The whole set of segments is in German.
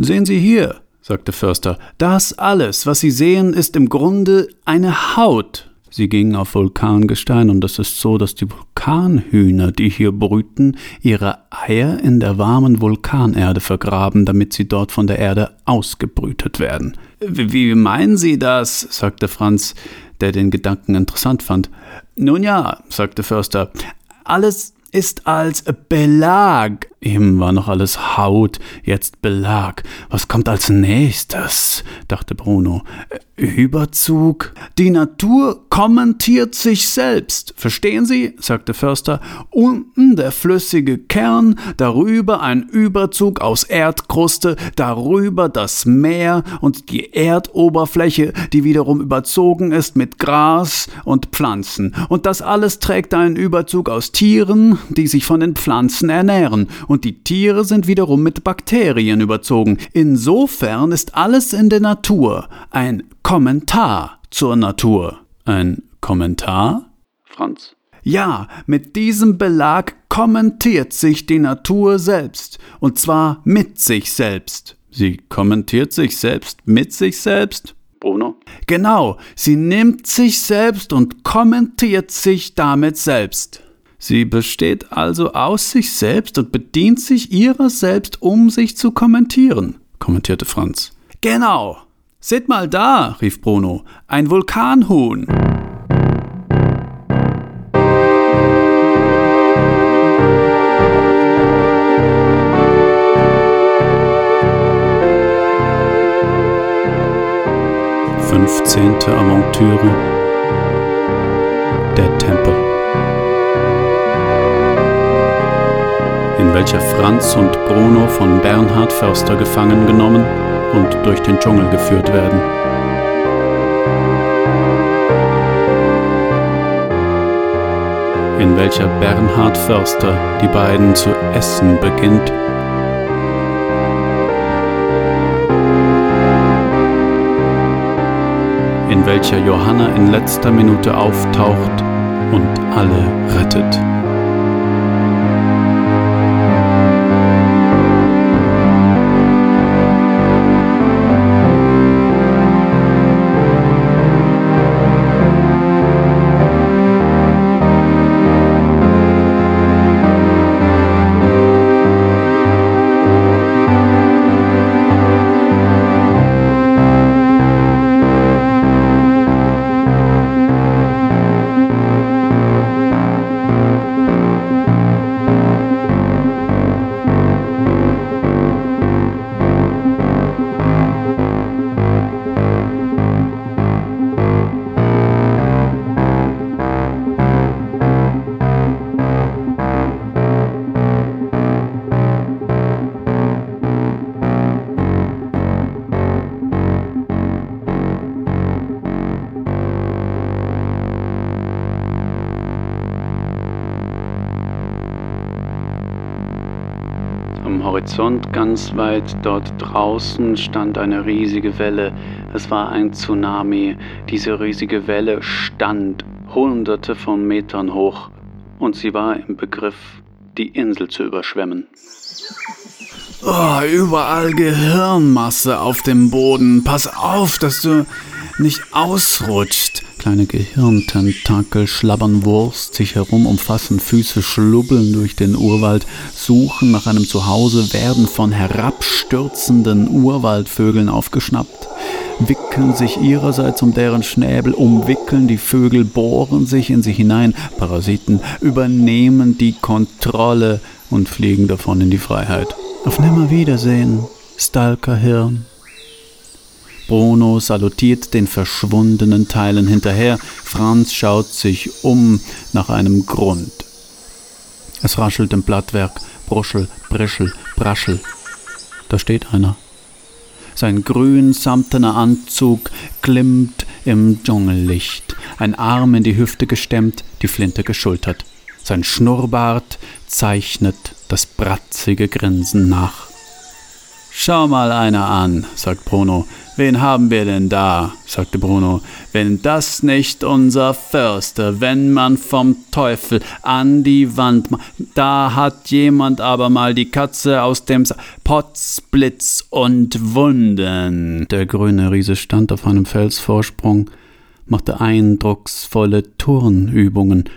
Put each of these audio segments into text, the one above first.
Sehen Sie hier, sagte Förster, das alles, was Sie sehen, ist im Grunde eine Haut. Sie gingen auf Vulkangestein und es ist so, dass die Vulkanhühner, die hier brüten, ihre Eier in der warmen Vulkanerde vergraben, damit sie dort von der Erde ausgebrütet werden. Wie meinen Sie das? sagte Franz, der den Gedanken interessant fand. Nun ja, sagte Förster, alles ist als Belag. Eben war noch alles Haut, jetzt Belag. Was kommt als nächstes? dachte Bruno. Überzug? Die Natur kommentiert sich selbst. Verstehen Sie? sagte Förster. Unten der flüssige Kern, darüber ein Überzug aus Erdkruste, darüber das Meer und die Erdoberfläche, die wiederum überzogen ist mit Gras und Pflanzen. Und das alles trägt einen Überzug aus Tieren, die sich von den Pflanzen ernähren. Und die Tiere sind wiederum mit Bakterien überzogen. Insofern ist alles in der Natur ein Kommentar zur Natur. Ein Kommentar? Franz. Ja, mit diesem Belag kommentiert sich die Natur selbst, und zwar mit sich selbst. Sie kommentiert sich selbst mit sich selbst? Bruno. Genau, sie nimmt sich selbst und kommentiert sich damit selbst. Sie besteht also aus sich selbst und bedient sich ihrer selbst, um sich zu kommentieren, kommentierte Franz. Genau, Seht mal da, rief Bruno, ein Vulkanhuhn. Fünfzehnte Aventüre Der Tempel in welcher Franz und Bruno von Bernhard Förster gefangen genommen und durch den Dschungel geführt werden. In welcher Bernhard Förster die beiden zu essen beginnt. In welcher Johanna in letzter Minute auftaucht und alle rettet. Horizont ganz weit dort draußen stand eine riesige Welle. Es war ein Tsunami. Diese riesige Welle stand hunderte von Metern hoch und sie war im Begriff, die Insel zu überschwemmen. Oh, überall Gehirnmasse auf dem Boden. Pass auf, dass du nicht ausrutscht. Kleine Gehirntentakel schlabbern Wurst sich herum, umfassen Füße, schlubbeln durch den Urwald, suchen nach einem Zuhause, werden von herabstürzenden Urwaldvögeln aufgeschnappt, wickeln sich ihrerseits um deren Schnäbel, umwickeln die Vögel, bohren sich in sie hinein, Parasiten übernehmen die Kontrolle und fliegen davon in die Freiheit. Auf Nimmerwiedersehen, Stalkerhirn. Bruno salutiert den verschwundenen Teilen hinterher. Franz schaut sich um nach einem Grund. Es raschelt im Blattwerk. Bruschel, Brischel, Braschel. Da steht einer. Sein grün samtener Anzug glimmt im Dschungellicht, ein Arm in die Hüfte gestemmt, die Flinte geschultert. Sein Schnurrbart zeichnet das bratzige Grinsen nach. Schau mal einer an, sagt Bruno. Wen haben wir denn da? sagte Bruno. Wenn das nicht unser Förster, wenn man vom Teufel an die Wand da hat jemand aber mal die Katze aus dem Sa Potz, und Wunden. Der grüne Riese stand auf einem Felsvorsprung, machte eindrucksvolle Turnübungen,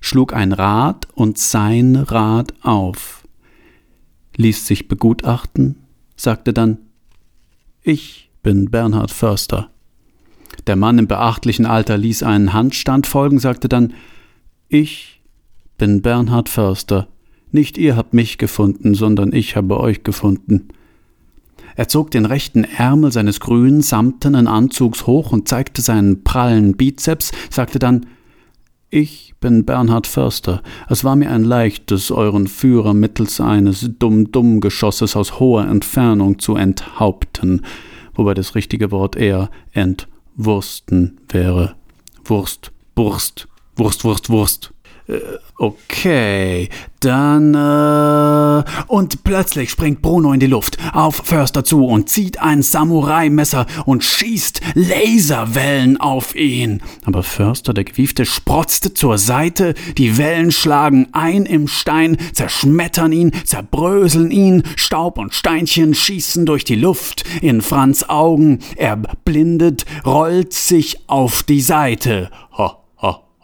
schlug ein Rad und sein Rad auf, ließ sich begutachten, sagte dann Ich bin Bernhard Förster. Der Mann im beachtlichen Alter ließ einen Handstand folgen, sagte dann Ich bin Bernhard Förster. Nicht ihr habt mich gefunden, sondern ich habe euch gefunden. Er zog den rechten Ärmel seines grünen, samtenen Anzugs hoch und zeigte seinen prallen Bizeps, sagte dann Ich bin Bernhard Förster. Es war mir ein leichtes, euren Führer mittels eines Dumm-Dumm-Geschosses aus hoher Entfernung zu enthaupten, wobei das richtige Wort eher entwursten wäre. Wurst, Burst, Wurst, Wurst, Wurst. Äh, okay, dann äh und plötzlich springt Bruno in die Luft auf Förster zu und zieht ein Samurai-Messer und schießt Laserwellen auf ihn. Aber Förster, der Gewiefte, sprotzte zur Seite, die Wellen schlagen ein im Stein, zerschmettern ihn, zerbröseln ihn, Staub und Steinchen schießen durch die Luft in Franz Augen, er blindet, rollt sich auf die Seite. Ho,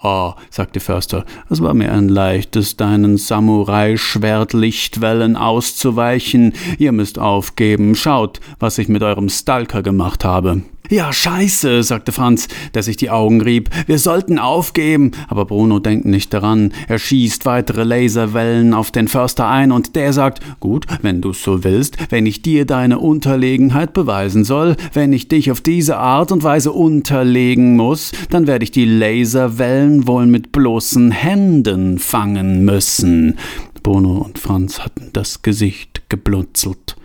Oh, sagte Förster, es war mir ein leichtes, deinen Samurai-Schwertlichtwellen auszuweichen. Ihr müsst aufgeben. Schaut, was ich mit eurem Stalker gemacht habe. Ja, scheiße, sagte Franz, der sich die Augen rieb. Wir sollten aufgeben. Aber Bruno denkt nicht daran. Er schießt weitere Laserwellen auf den Förster ein und der sagt, gut, wenn du's so willst, wenn ich dir deine Unterlegenheit beweisen soll, wenn ich dich auf diese Art und Weise unterlegen muss, dann werde ich die Laserwellen wohl mit bloßen Händen fangen müssen. Bruno und Franz hatten das Gesicht geblutzelt.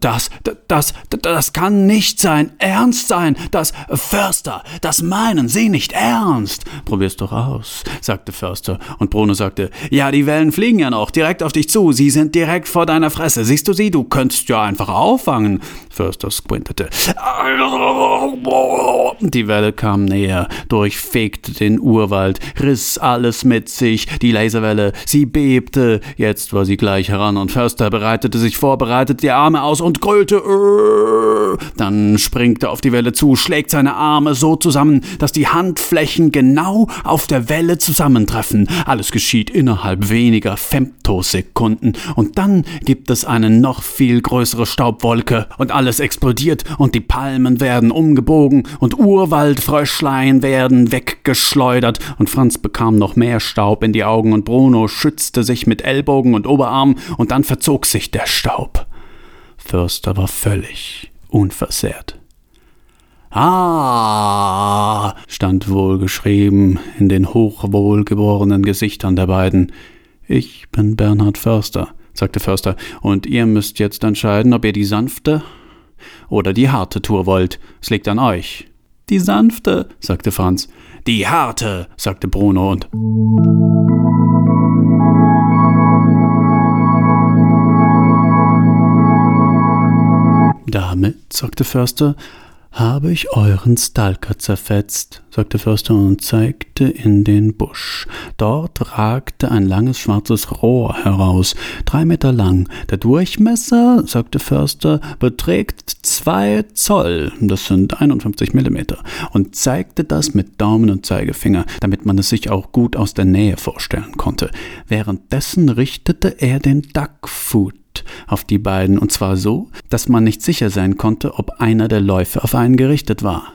Das, das, das kann nicht sein Ernst sein. Das Förster, das meinen Sie nicht ernst. Probier's doch aus, sagte Förster. Und Bruno sagte, ja, die Wellen fliegen ja noch direkt auf dich zu. Sie sind direkt vor deiner Fresse. Siehst du sie? Du könntest ja einfach auffangen. Förster squintete. Die Welle kam näher, durchfegte den Urwald, riss alles mit sich. Die Laserwelle, sie bebte. Jetzt war sie gleich heran und Förster bereitete sich vor, bereitete die Arme aus und grölte. Äh. Dann springt er auf die Welle zu, schlägt seine Arme so zusammen, dass die Handflächen genau auf der Welle zusammentreffen. Alles geschieht innerhalb weniger Femtosekunden. Und dann gibt es eine noch viel größere Staubwolke und alles explodiert und die Palmen werden umgebogen und Urwaldfröschlein werden weggeschleudert und Franz bekam noch mehr Staub in die Augen und Bruno schützte sich mit Ellbogen und Oberarm und dann verzog sich der Staub. Förster war völlig unversehrt. Ah, stand wohlgeschrieben in den hochwohlgeborenen Gesichtern der beiden. Ich bin Bernhard Förster, sagte Förster, und ihr müsst jetzt entscheiden, ob ihr die sanfte oder die harte Tour wollt. Es liegt an euch. Die sanfte, sagte Franz. Die harte, sagte Bruno und. Damit, sagte Förster, habe ich euren Stalker zerfetzt, sagte Förster und zeigte in den Busch. Dort ragte ein langes schwarzes Rohr heraus, drei Meter lang. Der Durchmesser, sagte Förster, beträgt zwei Zoll, das sind 51 Millimeter, und zeigte das mit Daumen und Zeigefinger, damit man es sich auch gut aus der Nähe vorstellen konnte. Währenddessen richtete er den Duckfoot auf die beiden, und zwar so, dass man nicht sicher sein konnte, ob einer der Läufe auf einen gerichtet war.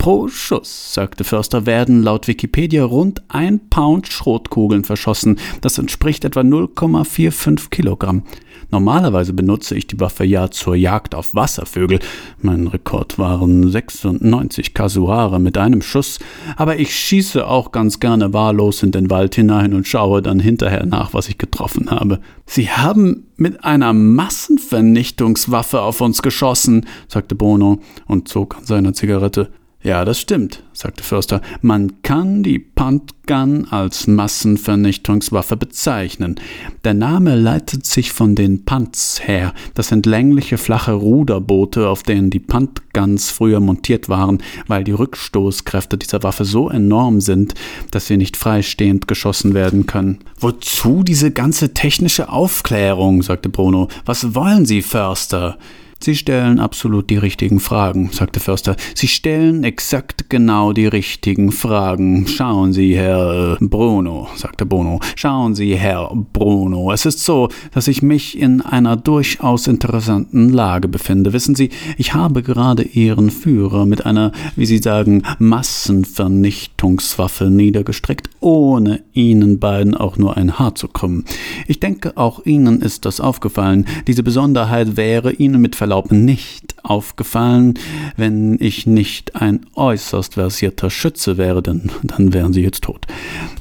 Pro Schuss, sagte Förster, werden laut Wikipedia rund ein Pound Schrotkugeln verschossen. Das entspricht etwa 0,45 Kilogramm. Normalerweise benutze ich die Waffe ja zur Jagd auf Wasservögel. Mein Rekord waren 96 Kasuare mit einem Schuss, aber ich schieße auch ganz gerne wahllos in den Wald hinein und schaue dann hinterher nach, was ich getroffen habe. Sie haben mit einer Massenvernichtungswaffe auf uns geschossen, sagte Bono und zog an seiner Zigarette. Ja, das stimmt, sagte Förster. Man kann die Puntgun als Massenvernichtungswaffe bezeichnen. Der Name leitet sich von den Punts her. Das sind längliche, flache Ruderboote, auf denen die Puntguns früher montiert waren, weil die Rückstoßkräfte dieser Waffe so enorm sind, dass sie nicht freistehend geschossen werden können. Wozu diese ganze technische Aufklärung? sagte Bruno. Was wollen Sie, Förster? Sie stellen absolut die richtigen Fragen, sagte Förster. Sie stellen exakt genau die richtigen Fragen. Schauen Sie, Herr Bruno, sagte Bruno. Schauen Sie, Herr Bruno. Es ist so, dass ich mich in einer durchaus interessanten Lage befinde. Wissen Sie, ich habe gerade Ihren Führer mit einer, wie Sie sagen, Massenvernichtungswaffe niedergestreckt, ohne Ihnen beiden auch nur ein Haar zu krümmen. Ich denke, auch Ihnen ist das aufgefallen. Diese Besonderheit wäre Ihnen mit Verlaub Verlaub nicht aufgefallen, wenn ich nicht ein äußerst versierter Schütze wäre, denn dann wären Sie jetzt tot.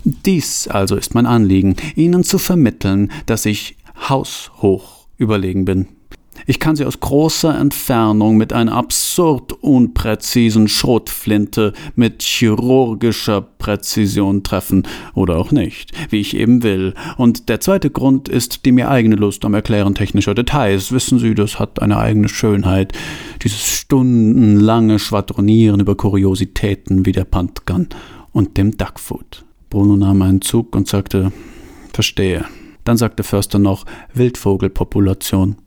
Dies also ist mein Anliegen, Ihnen zu vermitteln, dass ich haushoch überlegen bin. Ich kann sie aus großer Entfernung mit einer absurd unpräzisen Schrotflinte mit chirurgischer Präzision treffen oder auch nicht, wie ich eben will. Und der zweite Grund ist die mir eigene Lust am Erklären technischer Details. Wissen Sie, das hat eine eigene Schönheit. Dieses stundenlange Schwadronieren über Kuriositäten wie der Puntgun und dem Duckfoot. Bruno nahm einen Zug und sagte, verstehe. Dann sagte Förster noch Wildvogelpopulation.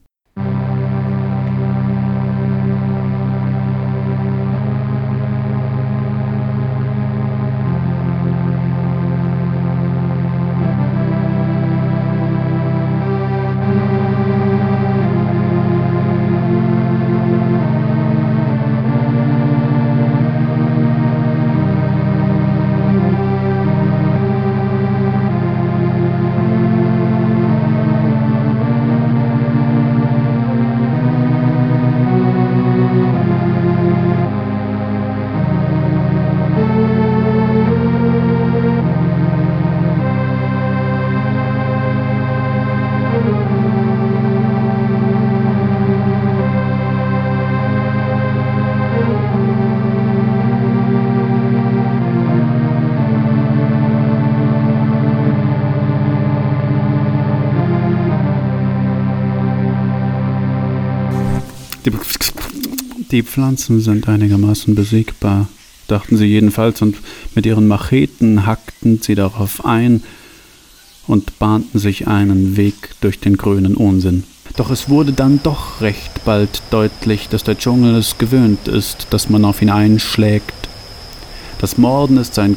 Die Pflanzen sind einigermaßen besiegbar, dachten sie jedenfalls, und mit ihren Macheten hackten sie darauf ein und bahnten sich einen Weg durch den grünen Unsinn. Doch es wurde dann doch recht bald deutlich, dass der Dschungel es gewöhnt ist, dass man auf ihn einschlägt das Morden ist sein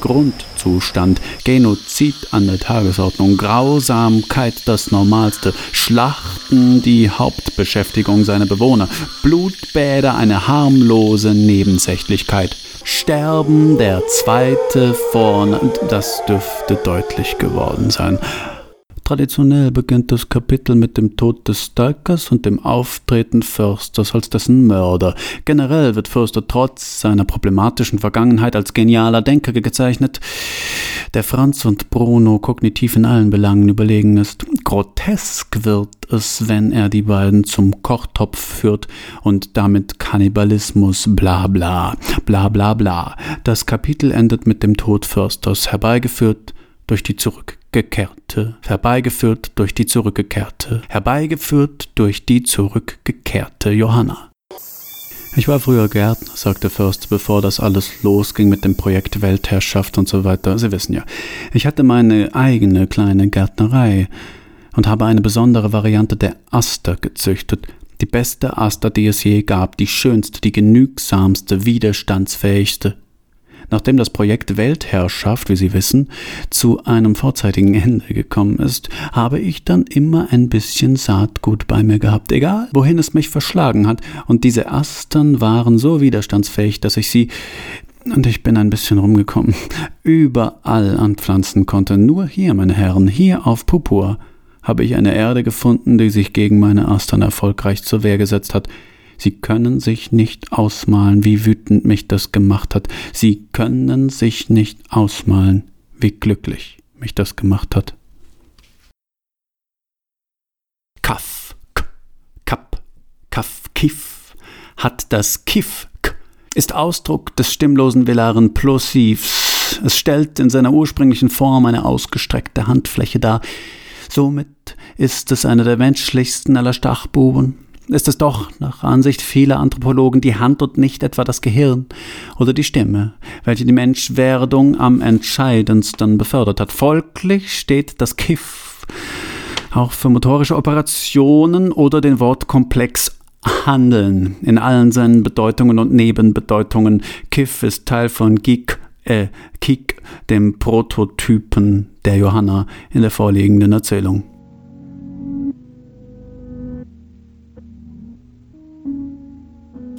Grundzustand, Genozid an der Tagesordnung, Grausamkeit das Normalste, Schlachten die Hauptbeschäftigung seiner Bewohner, Blutbäder eine harmlose Nebensächlichkeit. Sterben der zweite vorn, das dürfte deutlich geworden sein. Traditionell beginnt das Kapitel mit dem Tod des Stalkers und dem Auftreten Försters als dessen Mörder. Generell wird Förster trotz seiner problematischen Vergangenheit als genialer Denker gezeichnet, der Franz und Bruno kognitiv in allen Belangen überlegen ist. Grotesk wird es, wenn er die beiden zum Kochtopf führt und damit Kannibalismus, bla bla, bla bla bla. Das Kapitel endet mit dem Tod Försters, herbeigeführt durch die Zurückgekehrte, herbeigeführt durch die Zurückgekehrte, herbeigeführt durch die zurückgekehrte Johanna. Ich war früher Gärtner, sagte Fürst, bevor das alles losging mit dem Projekt Weltherrschaft und so weiter. Sie wissen ja, ich hatte meine eigene kleine Gärtnerei und habe eine besondere Variante der Aster gezüchtet. Die beste Aster, die es je gab, die schönste, die genügsamste, widerstandsfähigste, Nachdem das Projekt Weltherrschaft, wie Sie wissen, zu einem vorzeitigen Ende gekommen ist, habe ich dann immer ein bisschen Saatgut bei mir gehabt, egal wohin es mich verschlagen hat, und diese Astern waren so widerstandsfähig, dass ich sie und ich bin ein bisschen rumgekommen, überall anpflanzen konnte. Nur hier, meine Herren, hier auf Pupur habe ich eine Erde gefunden, die sich gegen meine Astern erfolgreich zur Wehr gesetzt hat. Sie können sich nicht ausmalen, wie wütend mich das gemacht hat. Sie können sich nicht ausmalen, wie glücklich mich das gemacht hat. Kaff, k, Kaff, Kiff, hat das Kiff, k, ist Ausdruck des stimmlosen velaren Plosivs. Es stellt in seiner ursprünglichen Form eine ausgestreckte Handfläche dar. Somit ist es einer der menschlichsten aller Stachbuben. Ist es doch, nach Ansicht vieler Anthropologen, die Hand und nicht etwa das Gehirn oder die Stimme, welche die Menschwerdung am entscheidendsten befördert hat. Folglich steht das Kiff auch für motorische Operationen oder den Wortkomplex Handeln in allen seinen Bedeutungen und Nebenbedeutungen. Kiff ist Teil von Geek, äh, Kik, dem Prototypen der Johanna in der vorliegenden Erzählung.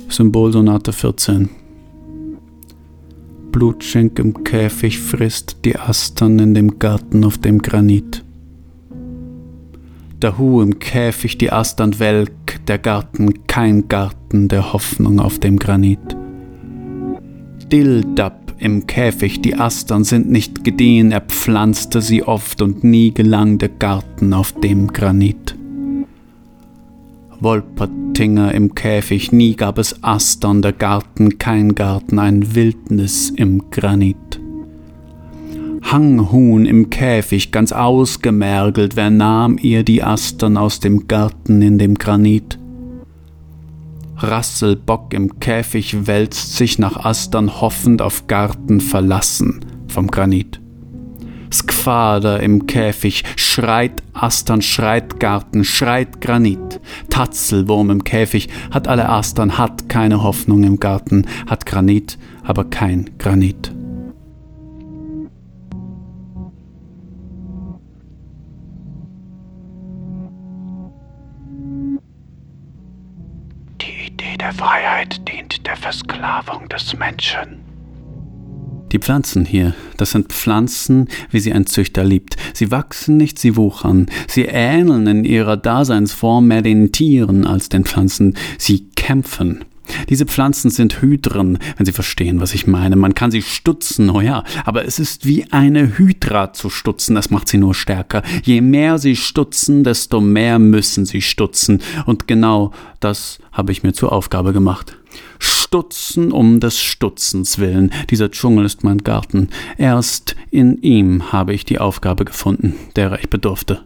Symbolsonate 14 Blutschenk im Käfig frisst die Astern in dem Garten auf dem Granit der Hu im Käfig, die Astern welk, der Garten kein Garten der Hoffnung auf dem Granit. Dildab im Käfig, die Astern sind nicht gediehen, er pflanzte sie oft und nie gelang der Garten auf dem Granit. Wolpertinger im Käfig, nie gab es Astern, der Garten kein Garten, ein Wildnis im Granit. Hanghuhn im Käfig, ganz ausgemergelt, wer nahm ihr die Astern aus dem Garten in dem Granit? Rasselbock im Käfig wälzt sich nach Astern hoffend auf Garten verlassen vom Granit. Skvader im Käfig, schreit Astern, schreit Garten, schreit Granit. Tatzelwurm im Käfig, hat alle Astern, hat keine Hoffnung im Garten, hat Granit, aber kein Granit. der Freiheit dient der Versklavung des Menschen. Die Pflanzen hier, das sind Pflanzen, wie sie ein Züchter liebt. Sie wachsen nicht, sie wuchern. Sie ähneln in ihrer Daseinsform mehr den Tieren als den Pflanzen. Sie kämpfen. Diese Pflanzen sind Hydren, wenn Sie verstehen, was ich meine. Man kann sie stutzen, oh ja, aber es ist wie eine Hydra zu stutzen, das macht sie nur stärker. Je mehr sie stutzen, desto mehr müssen sie stutzen. Und genau das habe ich mir zur Aufgabe gemacht. Stutzen um des Stutzens willen. Dieser Dschungel ist mein Garten. Erst in ihm habe ich die Aufgabe gefunden, derer ich bedurfte.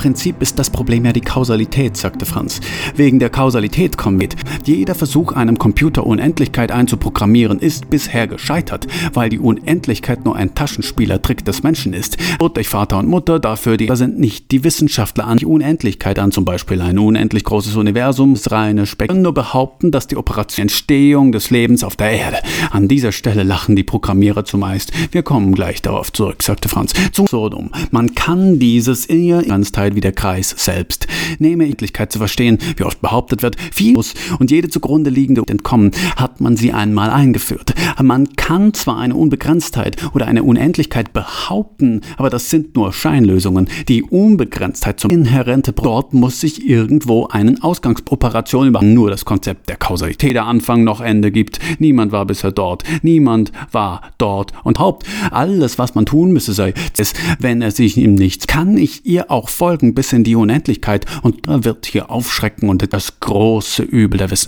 Prinzip ist das Problem ja die Kausalität, sagte Franz. Wegen der Kausalität kommen wir. Jeder Versuch, einem Computer Unendlichkeit einzuprogrammieren, ist bisher gescheitert, weil die Unendlichkeit nur ein Taschenspielertrick des Menschen ist. Und durch Vater und Mutter dafür die, da sind nicht die Wissenschaftler an die Unendlichkeit an, zum Beispiel ein unendlich großes Universum, reine Spektrum, nur behaupten, dass die Operation Entstehung des Lebens auf der Erde. An dieser Stelle lachen die Programmierer zumeist. Wir kommen gleich darauf zurück, sagte Franz. Zum Sodom. Man kann dieses ihr Unbegrenztheit wie der Kreis selbst. Nehme Ekligkeit zu verstehen, wie oft behauptet wird, viel muss und jede zugrunde liegende entkommen, hat man sie einmal eingeführt. Man kann zwar eine Unbegrenztheit oder eine Unendlichkeit behaupten, aber das sind nur Scheinlösungen. Die Unbegrenztheit zum inhärente dort muss sich irgendwo einen Ausgangsoperation über nur das Konzept der Kausalität der Anfang noch Ende gibt. Niemand war bisher dort, niemand war dort und Haupt alles, was man tun müsse, sei es, wenn er sich ihm nichts kann ich ihr auch folgen bis in die Unendlichkeit und da wird hier aufschrecken und das große Übel der Wissenschaft.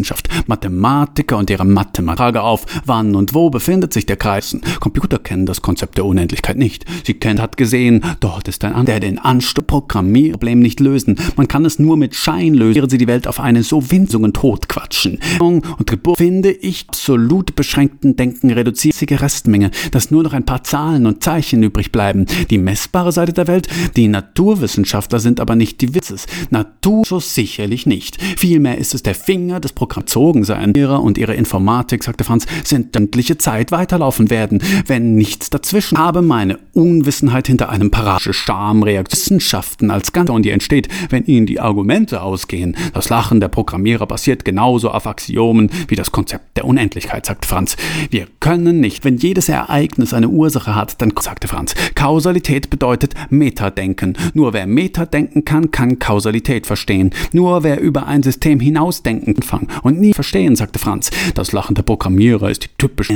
Mathematiker und ihre Mathematik. Frage auf, wann und wo befindet sich der Kreis? Computer kennen das Konzept der Unendlichkeit nicht. Sie kennt, hat gesehen, dort ist ein anderer, der den Anstoß Programmierproblem nicht lösen. Man kann es nur mit Schein lösen, während sie die Welt auf eine so winzungen Tod quatschen. Und Geburt finde ich absolut beschränkten Denken reduzierte Restmenge, dass nur noch ein paar Zahlen und Zeichen übrig bleiben. Die messbare Seite der Welt, die Naturwissenschaftler sind aber nicht die Witzes. Natur so sicherlich nicht. Vielmehr ist es der Finger des Programms zogen sein. Ihre und ihre Informatik, sagte Franz, sind sämtliche Zeit weiterlaufen werden, wenn nichts dazwischen. Habe meine Unwissenheit hinter einem parasche Schamreaktion Wissenschaften als Ganze und die entsteht, wenn ihnen die Argumente ausgehen. Das Lachen der Programmierer basiert genauso auf Axiomen wie das Konzept der Unendlichkeit, sagte Franz. Wir können nicht, wenn jedes Ereignis eine Ursache hat, dann, sagte Franz, Kausalität bedeutet Metadenken. Nur wer Metadenken kann, kann Kausalität verstehen. Nur wer über ein System hinausdenken kann und nie verstehen, sagte Franz. Das Lachen der Programmierer ist die typische,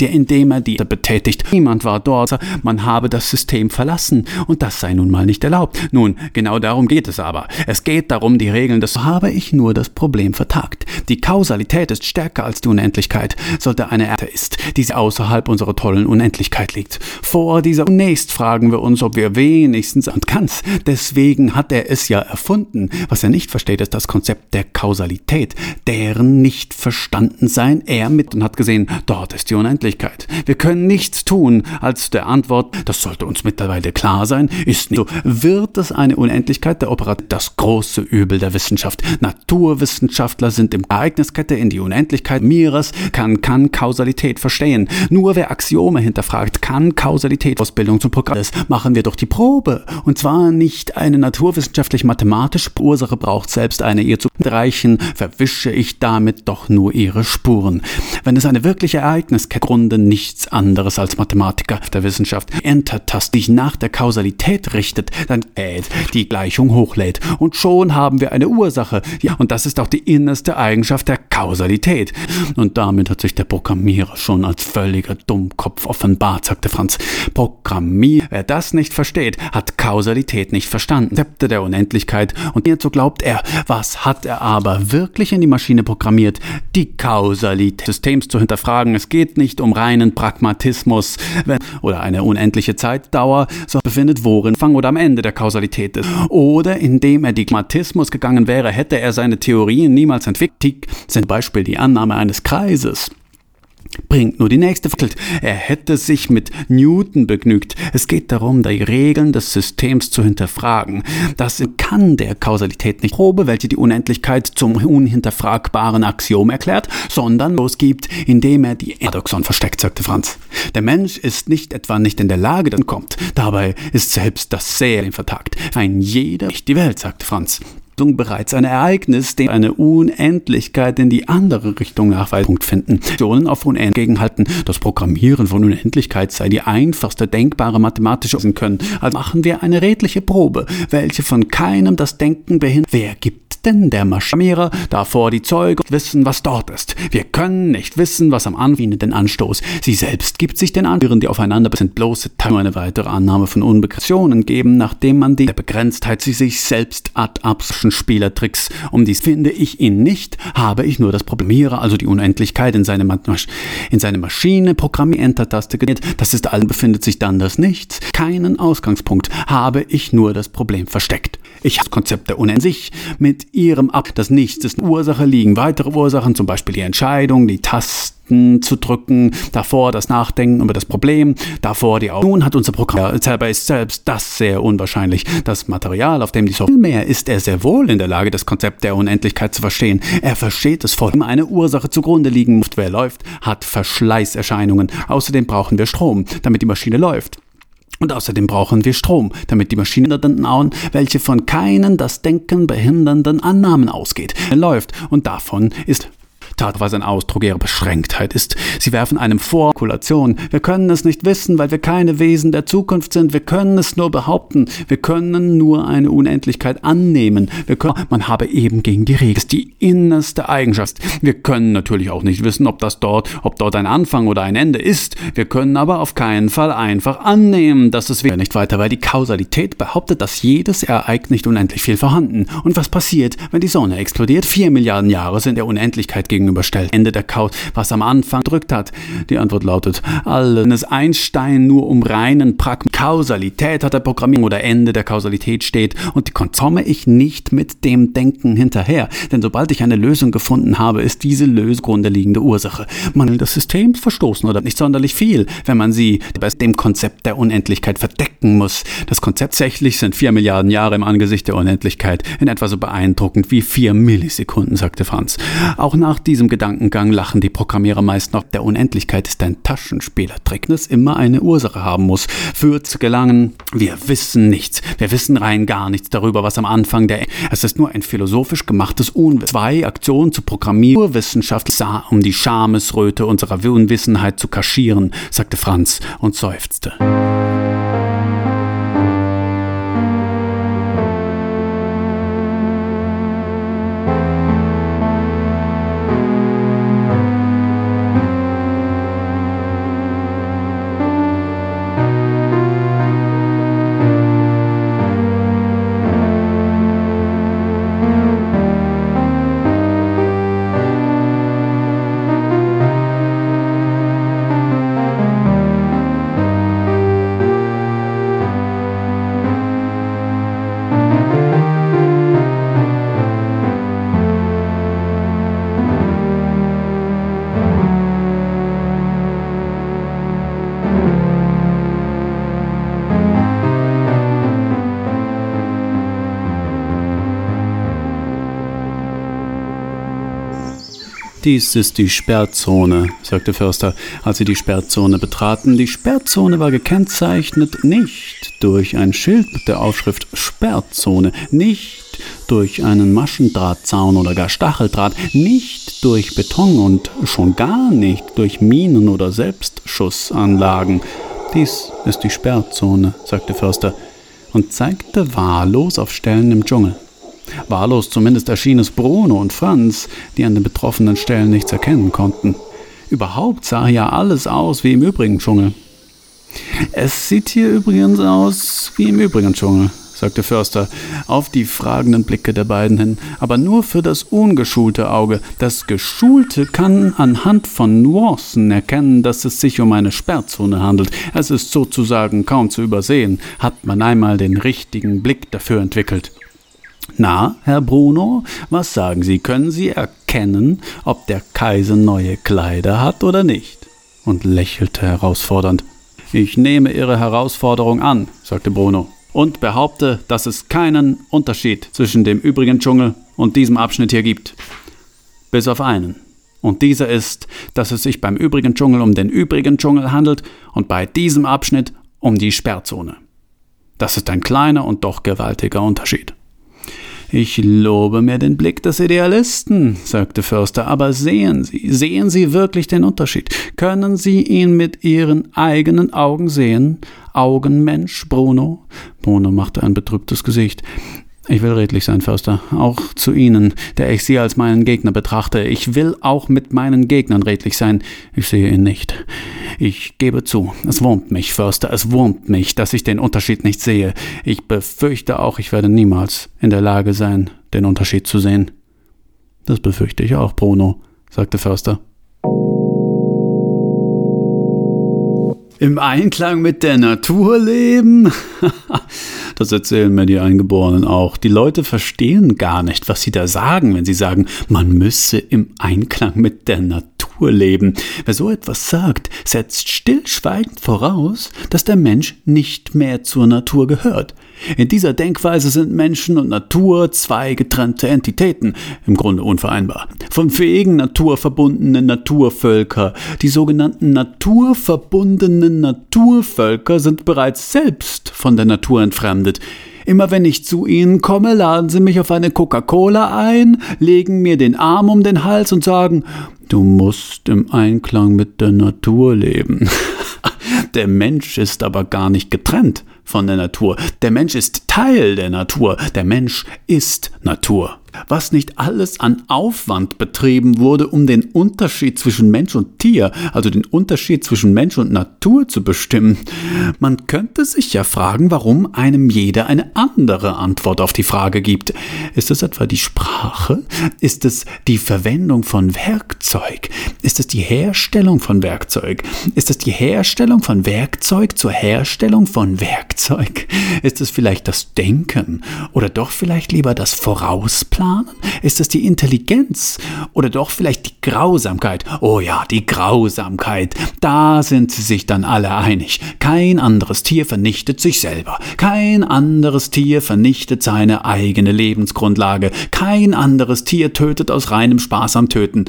indem er die betätigt. Niemand war dort, man habe das System verlassen und das sei nun mal nicht erlaubt. Nun, genau darum geht es aber. Es geht darum, die Regeln des habe ich nur das Problem vertagt. Die Kausalität ist stärker als die Unendlichkeit, sollte eine Erde ist, die außerhalb unserer tollen Unendlichkeit liegt. Vor dieser Zunächst fragen wir uns, ob wir wenigstens und ganz. Deswegen hat er es ja erfunden. Was er nicht versteht, ist das Konzept der Kausalität, deren nicht verstanden sein er mit und hat gesehen, dort ist die Unendlichkeit. Wir können nichts tun, als der Antwort, das sollte uns mittlerweile klar sein, ist nicht so. Wird es eine Unendlichkeit der Operation, das große Übel der Wissenschaft. Naturwissenschaftler sind im Ereigniskette in die Unendlichkeit Meeres, kann, kann Kausalität verstehen. Nur wer Axiome hinterfragt, kann Kausalität Ausbildung zum Programm. Das machen wir doch die Probe. Und zwar nicht eine naturwissenschaftlich-mathematische Ursache braucht selbst eine ihr zu reichen, verwische ich damit doch nur ihre Spuren. Wenn es eine wirkliche Ereigniskette Grunde nichts anderes als Mathematiker der Wissenschaft Enter-Taste sich nach der Kausalität richtet, dann äh, die Gleichung hochlädt. Und schon haben wir eine Ursache. Ja, und das ist auch die innerste Eigenschaft der Kausalität. Und damit hat sich der Programmierer schon als völliger Dummkopf offenbart, sagte Franz. Programmier, wer das nicht versteht, hat Kausalität nicht verstanden. Zepte der Unendlichkeit. Und hierzu glaubt er, was hat er aber wirklich in die Maschine programmiert? Die Kausalität des Systems zu hinterfragen. Es geht nicht um reinen Pragmatismus oder eine unendliche Zeitdauer, sondern befindet worin Fang oder am Ende der Kausalität ist. Oder indem er die Pragmatismus gegangen wäre, hätte er seine Theorien niemals entwickelt. Sind Beispiel die Annahme eines Kreises bringt nur die nächste Fakult. Er hätte sich mit Newton begnügt. Es geht darum, die Regeln des Systems zu hinterfragen. Das kann der Kausalität nicht Probe, welche die Unendlichkeit zum unhinterfragbaren Axiom erklärt, sondern losgibt, indem er die Paradoxon versteckt, sagte Franz. Der Mensch ist nicht etwa nicht in der Lage, dann kommt. Dabei ist selbst das Serien vertagt. Ein jeder nicht die Welt, sagte Franz bereits ein Ereignis, dem eine Unendlichkeit in die andere Richtung Nachweispunkt finden. Optionen auf Unendlichkeit gegenhalten, das Programmieren von Unendlichkeit sei die einfachste denkbare mathematische können. Also machen wir eine redliche Probe, welche von keinem das Denken behindert. Wer gibt denn der Maschamierer davor die Zeuge wissen, was dort ist. Wir können nicht wissen, was am Anfang den Anstoß. Sie selbst gibt sich den Anführern, die aufeinander sind bloße Teile eine weitere Annahme von Unbegrenztionen geben, nachdem man die Begrenztheit sie sich selbst ad absurden Spielertricks. Um dies finde ich ihn nicht, habe ich nur das Programmierer, also die Unendlichkeit in seine, Masch in seine Maschine Programmier-Enter-Taste genäht. Das ist allen befindet sich dann das Nichts. Keinen Ausgangspunkt habe ich nur das Problem versteckt. Ich habe das Konzept der Unendlich mit ihrem Ab, das Nichts ist Ursache liegen. Weitere Ursachen, zum Beispiel die Entscheidung, die Tasten zu drücken, davor das Nachdenken über das Problem, davor die Augen. Nun hat unser Programm selber ist selbst das sehr unwahrscheinlich. Das Material, auf dem die Software mehr ist er sehr wohl in der Lage, das Konzept der Unendlichkeit zu verstehen. Er versteht es voll. Eine Ursache zugrunde liegen muss, wer läuft, hat Verschleißerscheinungen. Außerdem brauchen wir Strom, damit die Maschine läuft. Und außerdem brauchen wir Strom, damit die Maschine dann welche von keinen das Denken behindernden Annahmen ausgeht, läuft. Und davon ist Was ein Ausdruck ihrer Beschränktheit ist. Sie werfen einem vor Kalkulation. Wir können es nicht wissen, weil wir keine Wesen der Zukunft sind. Wir können es nur behaupten. Wir können nur eine Unendlichkeit annehmen. Wir können, man habe eben gegen die Regel. Das ist die innerste Eigenschaft. Wir können natürlich auch nicht wissen, ob das dort, ob dort ein Anfang oder ein Ende ist. Wir können aber auf keinen Fall einfach annehmen, dass es wieder nicht weiter, weil die Kausalität behauptet, dass jedes Ereignis nicht unendlich viel vorhanden. Und was passiert, wenn die Sonne explodiert? Vier Milliarden Jahre sind der Unendlichkeit gegenüber gegenüberstellt. Ende der Chaos, was am Anfang drückt hat. Die Antwort lautet, alles Einstein nur um reinen Pragma. Kausalität hat er Programmierung oder Ende der Kausalität steht und die komme ich nicht mit dem Denken hinterher. Denn sobald ich eine Lösung gefunden habe, ist diese Lösung grundlegende Ursache. Man will das System verstoßen oder nicht sonderlich viel, wenn man sie bei dem Konzept der Unendlichkeit verdecken muss. Das Konzept tatsächlich sind vier Milliarden Jahre im Angesicht der Unendlichkeit in etwa so beeindruckend wie vier Millisekunden, sagte Franz. Auch nach diesem diesem Gedankengang lachen die Programmierer meist noch. Der Unendlichkeit ist ein Taschenspielertrick, das immer eine Ursache haben muss. Für zu gelangen, wir wissen nichts. Wir wissen rein gar nichts darüber, was am Anfang der. Es ist nur ein philosophisch gemachtes Unwissen. Zwei Aktionen zu programmieren, Wissenschaft sah, um die Schamesröte unserer Unwissenheit zu kaschieren, sagte Franz und seufzte. Dies ist die Sperrzone, sagte Förster, als sie die Sperrzone betraten. Die Sperrzone war gekennzeichnet nicht durch ein Schild mit der Aufschrift Sperrzone, nicht durch einen Maschendrahtzaun oder gar Stacheldraht, nicht durch Beton und schon gar nicht durch Minen oder Selbstschussanlagen. Dies ist die Sperrzone, sagte Förster und zeigte wahllos auf Stellen im Dschungel. Wahllos zumindest erschien es Bruno und Franz, die an den betroffenen Stellen nichts erkennen konnten. Überhaupt sah ja alles aus wie im übrigen Dschungel. Es sieht hier übrigens aus wie im übrigen Dschungel, sagte Förster, auf die fragenden Blicke der beiden hin, aber nur für das ungeschulte Auge. Das Geschulte kann anhand von Nuancen erkennen, dass es sich um eine Sperrzone handelt. Es ist sozusagen kaum zu übersehen, hat man einmal den richtigen Blick dafür entwickelt. Na, Herr Bruno, was sagen Sie? Können Sie erkennen, ob der Kaiser neue Kleider hat oder nicht? Und lächelte herausfordernd. Ich nehme Ihre Herausforderung an, sagte Bruno, und behaupte, dass es keinen Unterschied zwischen dem übrigen Dschungel und diesem Abschnitt hier gibt. Bis auf einen. Und dieser ist, dass es sich beim übrigen Dschungel um den übrigen Dschungel handelt und bei diesem Abschnitt um die Sperrzone. Das ist ein kleiner und doch gewaltiger Unterschied. Ich lobe mir den Blick des Idealisten, sagte Förster, aber sehen Sie, sehen Sie wirklich den Unterschied? Können Sie ihn mit Ihren eigenen Augen sehen? Augenmensch, Bruno? Bruno machte ein betrübtes Gesicht. Ich will redlich sein, Förster, auch zu Ihnen, der ich Sie als meinen Gegner betrachte. Ich will auch mit meinen Gegnern redlich sein. Ich sehe ihn nicht. Ich gebe zu, es wurmt mich, Förster, es wurmt mich, dass ich den Unterschied nicht sehe. Ich befürchte auch, ich werde niemals in der Lage sein, den Unterschied zu sehen. Das befürchte ich auch, Bruno, sagte Förster. Im Einklang mit der Natur leben? das erzählen mir die Eingeborenen auch. Die Leute verstehen gar nicht, was sie da sagen, wenn sie sagen, man müsse im Einklang mit der Natur Natur leben. Wer so etwas sagt, setzt stillschweigend voraus, dass der Mensch nicht mehr zur Natur gehört. In dieser Denkweise sind Menschen und Natur zwei getrennte Entitäten, im Grunde unvereinbar. Von fähigen naturverbundenen Naturvölker, die sogenannten naturverbundenen Naturvölker sind bereits selbst von der Natur entfremdet. Immer wenn ich zu Ihnen komme, laden Sie mich auf eine Coca-Cola ein, legen mir den Arm um den Hals und sagen, du musst im Einklang mit der Natur leben. Der Mensch ist aber gar nicht getrennt von der Natur. Der Mensch ist Teil der Natur. Der Mensch ist Natur was nicht alles an Aufwand betrieben wurde, um den Unterschied zwischen Mensch und Tier, also den Unterschied zwischen Mensch und Natur zu bestimmen. Man könnte sich ja fragen, warum einem jeder eine andere Antwort auf die Frage gibt. Ist es etwa die Sprache? Ist es die Verwendung von Werkzeug? Ist es die Herstellung von Werkzeug? Ist es die Herstellung von Werkzeug zur Herstellung von Werkzeug? Ist es vielleicht das Denken oder doch vielleicht lieber das Vorausplanen? Planen? Ist es die Intelligenz oder doch vielleicht die Grausamkeit? Oh ja, die Grausamkeit. Da sind sie sich dann alle einig. Kein anderes Tier vernichtet sich selber. Kein anderes Tier vernichtet seine eigene Lebensgrundlage. Kein anderes Tier tötet aus reinem Spaß am Töten.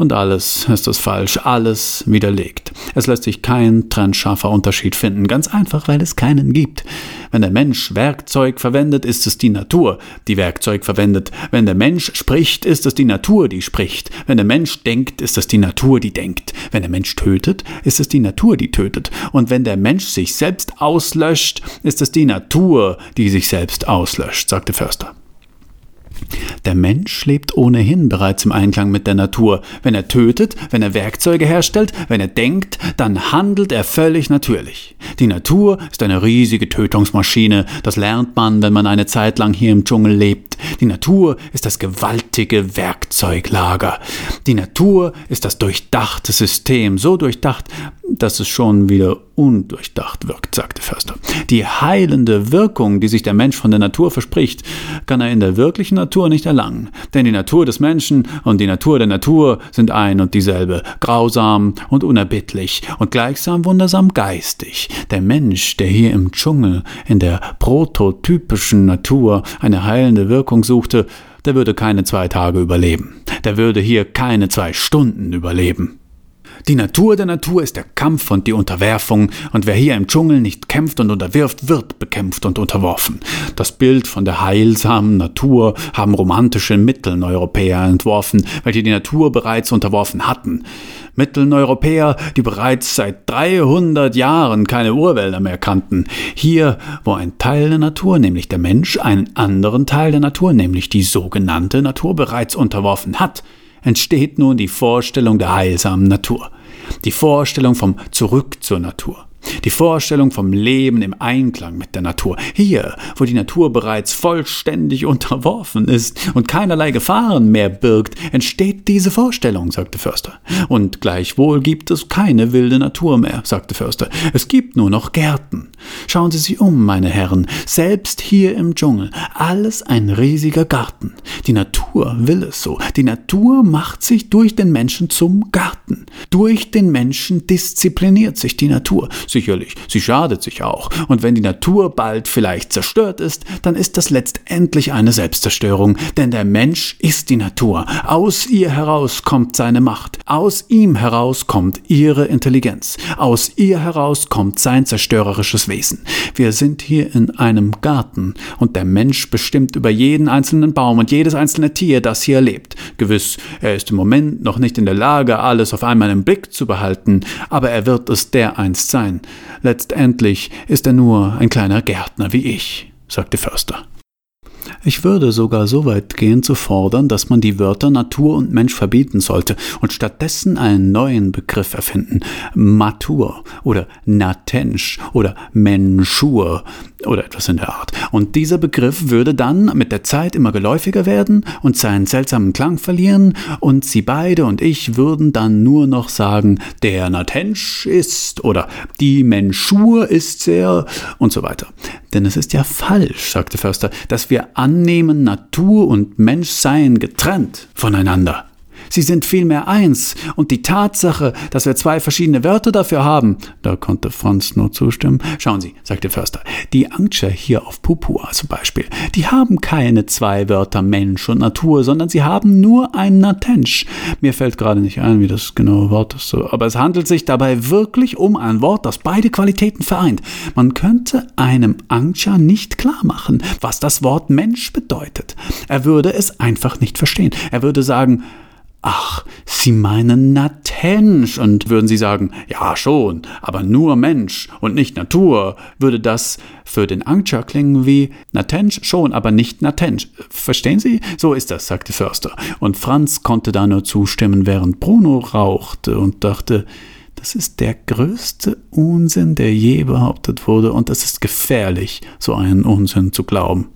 Und alles ist das falsch, alles widerlegt. Es lässt sich kein trennscharfer Unterschied finden, ganz einfach, weil es keinen gibt. Wenn der Mensch Werkzeug verwendet, ist es die Natur, die Werkzeug verwendet. Wenn der Mensch spricht, ist es die Natur, die spricht. Wenn der Mensch denkt, ist es die Natur, die denkt. Wenn der Mensch tötet, ist es die Natur, die tötet. Und wenn der Mensch sich selbst auslöscht, ist es die Natur, die sich selbst auslöscht, sagte Förster. Der Mensch lebt ohnehin bereits im Einklang mit der Natur. Wenn er tötet, wenn er Werkzeuge herstellt, wenn er denkt, dann handelt er völlig natürlich. Die Natur ist eine riesige Tötungsmaschine. Das lernt man, wenn man eine Zeit lang hier im Dschungel lebt. Die Natur ist das gewaltige Werkzeuglager. Die Natur ist das durchdachte System, so durchdacht, dass es schon wieder undurchdacht wirkt, sagte Förster. Die heilende Wirkung, die sich der Mensch von der Natur verspricht, kann er in der wirklichen Natur nicht erlangen. Denn die Natur des Menschen und die Natur der Natur sind ein und dieselbe, grausam und unerbittlich und gleichsam wundersam geistig. Der Mensch, der hier im Dschungel in der prototypischen Natur eine heilende Wirkung suchte, der würde keine zwei Tage überleben. Der würde hier keine zwei Stunden überleben. Die Natur der Natur ist der Kampf und die Unterwerfung, und wer hier im Dschungel nicht kämpft und unterwirft, wird bekämpft und unterworfen. Das Bild von der heilsamen Natur haben romantische Mitteleuropäer entworfen, welche die Natur bereits unterworfen hatten. Mitteleuropäer, die bereits seit 300 Jahren keine Urwälder mehr kannten. Hier, wo ein Teil der Natur, nämlich der Mensch, einen anderen Teil der Natur, nämlich die sogenannte Natur, bereits unterworfen hat, entsteht nun die Vorstellung der heilsamen Natur, die Vorstellung vom Zurück zur Natur. Die Vorstellung vom Leben im Einklang mit der Natur. Hier, wo die Natur bereits vollständig unterworfen ist und keinerlei Gefahren mehr birgt, entsteht diese Vorstellung, sagte Förster. Und gleichwohl gibt es keine wilde Natur mehr, sagte Förster. Es gibt nur noch Gärten. Schauen Sie sich um, meine Herren, selbst hier im Dschungel, alles ein riesiger Garten. Die Natur will es so. Die Natur macht sich durch den Menschen zum Garten. Durch den Menschen diszipliniert sich die Natur. Sicherlich, sie schadet sich auch. Und wenn die Natur bald vielleicht zerstört ist, dann ist das letztendlich eine Selbstzerstörung. Denn der Mensch ist die Natur. Aus ihr heraus kommt seine Macht. Aus ihm heraus kommt ihre Intelligenz. Aus ihr heraus kommt sein zerstörerisches Wesen. Wir sind hier in einem Garten und der Mensch bestimmt über jeden einzelnen Baum und jedes einzelne Tier, das hier lebt. Gewiss, er ist im Moment noch nicht in der Lage, alles auf einmal im Blick zu behalten, aber er wird es dereinst sein. Letztendlich ist er nur ein kleiner Gärtner wie ich, sagte Förster. Ich würde sogar so weit gehen zu fordern, dass man die Wörter Natur und Mensch verbieten sollte und stattdessen einen neuen Begriff erfinden. Matur oder Natensch oder Menschur oder etwas in der Art. Und dieser Begriff würde dann mit der Zeit immer geläufiger werden und seinen seltsamen Klang verlieren und sie beide und ich würden dann nur noch sagen, der Natensch ist oder die Menschur ist sehr und so weiter. Denn es ist ja falsch, sagte Förster, dass wir annehmen, Natur und Mensch seien getrennt voneinander. Sie sind vielmehr eins. Und die Tatsache, dass wir zwei verschiedene Wörter dafür haben, da konnte Franz nur zustimmen. Schauen Sie, sagte Förster, die Angcher hier auf Papua zum Beispiel, die haben keine zwei Wörter Mensch und Natur, sondern sie haben nur ein Natensch. Mir fällt gerade nicht ein, wie das genaue Wort ist, aber es handelt sich dabei wirklich um ein Wort, das beide Qualitäten vereint. Man könnte einem Angcher nicht klar machen, was das Wort Mensch bedeutet. Er würde es einfach nicht verstehen. Er würde sagen, Ach, Sie meinen Natensch. Und würden Sie sagen, ja schon, aber nur Mensch und nicht Natur, würde das für den Angcher klingen wie Natensch schon, aber nicht Natensch. Verstehen Sie? So ist das, sagte Förster. Und Franz konnte da nur zustimmen, während Bruno rauchte und dachte, das ist der größte Unsinn, der je behauptet wurde, und es ist gefährlich, so einen Unsinn zu glauben.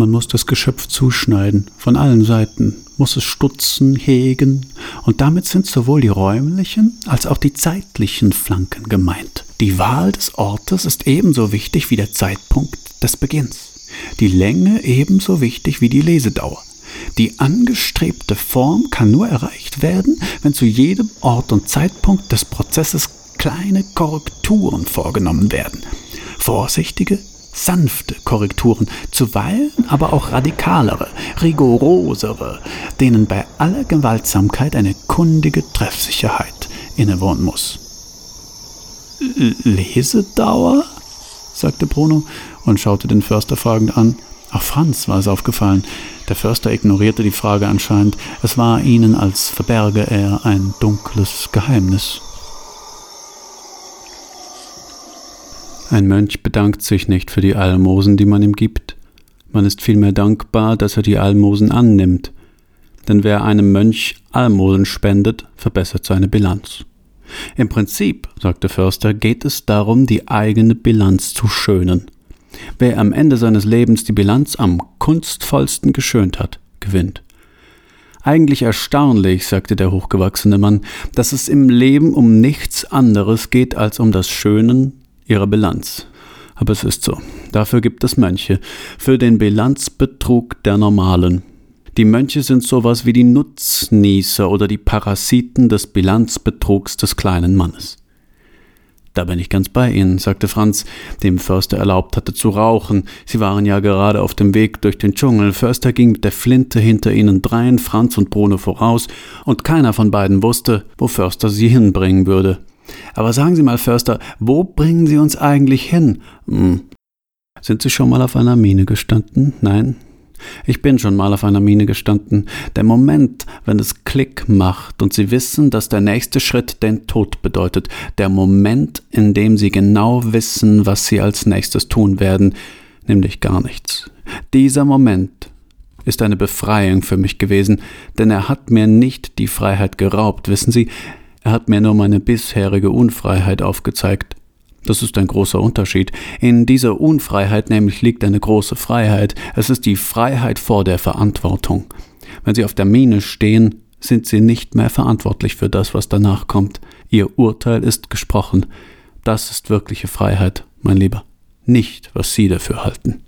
Man muss das Geschöpf zuschneiden, von allen Seiten, muss es stutzen, hegen, und damit sind sowohl die räumlichen als auch die zeitlichen Flanken gemeint. Die Wahl des Ortes ist ebenso wichtig wie der Zeitpunkt des Beginns, die Länge ebenso wichtig wie die Lesedauer. Die angestrebte Form kann nur erreicht werden, wenn zu jedem Ort und Zeitpunkt des Prozesses kleine Korrekturen vorgenommen werden. Vorsichtige, sanfte Korrekturen, zuweilen aber auch radikalere, rigorosere, denen bei aller Gewaltsamkeit eine kundige Treffsicherheit innewohnen muss. Lesedauer? sagte Bruno und schaute den Förster fragend an. Auch Franz war es aufgefallen. Der Förster ignorierte die Frage anscheinend. Es war ihnen, als verberge er ein dunkles Geheimnis. Ein Mönch bedankt sich nicht für die Almosen, die man ihm gibt. Man ist vielmehr dankbar, dass er die Almosen annimmt. Denn wer einem Mönch Almosen spendet, verbessert seine Bilanz. Im Prinzip, sagte Förster, geht es darum, die eigene Bilanz zu schönen. Wer am Ende seines Lebens die Bilanz am kunstvollsten geschönt hat, gewinnt. Eigentlich erstaunlich, sagte der hochgewachsene Mann, dass es im Leben um nichts anderes geht als um das Schönen ihrer Bilanz. Aber es ist so. Dafür gibt es Mönche. Für den Bilanzbetrug der Normalen. Die Mönche sind sowas wie die Nutznießer oder die Parasiten des Bilanzbetrugs des kleinen Mannes. Da bin ich ganz bei Ihnen, sagte Franz, dem Förster erlaubt hatte zu rauchen. Sie waren ja gerade auf dem Weg durch den Dschungel. Förster ging mit der Flinte hinter ihnen drein, Franz und Bruno voraus, und keiner von beiden wusste, wo Förster sie hinbringen würde. Aber sagen Sie mal, Förster, wo bringen Sie uns eigentlich hin? Hm. Sind Sie schon mal auf einer Mine gestanden? Nein? Ich bin schon mal auf einer Mine gestanden. Der Moment, wenn es Klick macht und Sie wissen, dass der nächste Schritt den Tod bedeutet. Der Moment, in dem Sie genau wissen, was Sie als nächstes tun werden, nämlich gar nichts. Dieser Moment ist eine Befreiung für mich gewesen, denn er hat mir nicht die Freiheit geraubt, wissen Sie, er hat mir nur meine bisherige Unfreiheit aufgezeigt. Das ist ein großer Unterschied. In dieser Unfreiheit nämlich liegt eine große Freiheit. Es ist die Freiheit vor der Verantwortung. Wenn Sie auf der Mine stehen, sind Sie nicht mehr verantwortlich für das, was danach kommt. Ihr Urteil ist gesprochen. Das ist wirkliche Freiheit, mein Lieber. Nicht, was Sie dafür halten.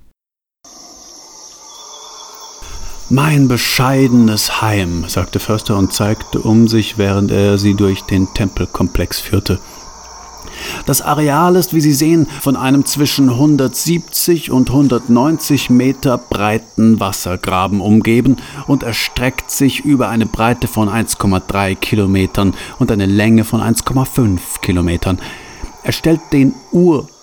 Mein bescheidenes Heim, sagte Förster und zeigte um sich, während er sie durch den Tempelkomplex führte. Das Areal ist, wie Sie sehen, von einem zwischen 170 und 190 Meter breiten Wassergraben umgeben und erstreckt sich über eine Breite von 1,3 Kilometern und eine Länge von 1,5 Kilometern. Er stellt den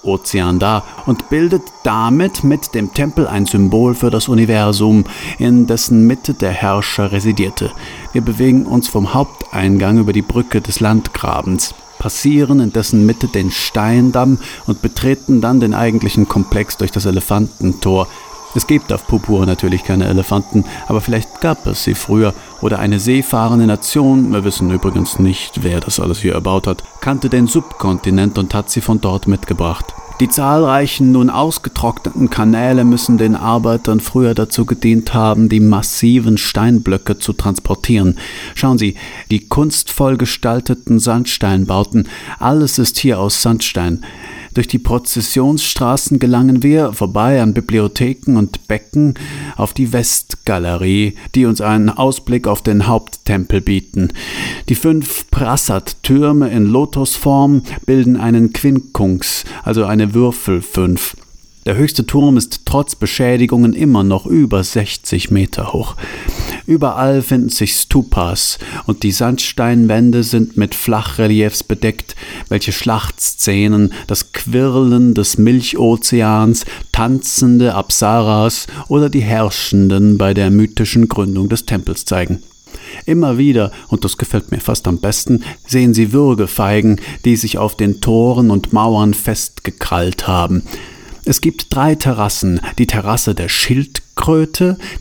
Urozean dar und bildet damit mit dem Tempel ein Symbol für das Universum, in dessen Mitte der Herrscher residierte. Wir bewegen uns vom Haupteingang über die Brücke des Landgrabens passieren in dessen Mitte den Steindamm und betreten dann den eigentlichen Komplex durch das Elefantentor. Es gibt auf Pupur natürlich keine Elefanten, aber vielleicht gab es sie früher oder eine seefahrende Nation, wir wissen übrigens nicht, wer das alles hier erbaut hat, kannte den Subkontinent und hat sie von dort mitgebracht. Die zahlreichen nun ausgetrockneten Kanäle müssen den Arbeitern früher dazu gedient haben, die massiven Steinblöcke zu transportieren. Schauen Sie, die kunstvoll gestalteten Sandsteinbauten, alles ist hier aus Sandstein. Durch die Prozessionsstraßen gelangen wir, vorbei an Bibliotheken und Becken, auf die Westgalerie, die uns einen Ausblick auf den Haupttempel bieten. Die fünf Prasat-Türme in Lotusform bilden einen Quinkunx, also eine Würfelfünf. Der höchste Turm ist trotz Beschädigungen immer noch über 60 Meter hoch. Überall finden sich Stupas und die Sandsteinwände sind mit Flachreliefs bedeckt, welche Schlachtszenen, das Quirlen des Milchozeans, tanzende Apsaras oder die Herrschenden bei der mythischen Gründung des Tempels zeigen. Immer wieder, und das gefällt mir fast am besten, sehen Sie Würgefeigen, die sich auf den Toren und Mauern festgekrallt haben. Es gibt drei Terrassen, die Terrasse der Schildkröte,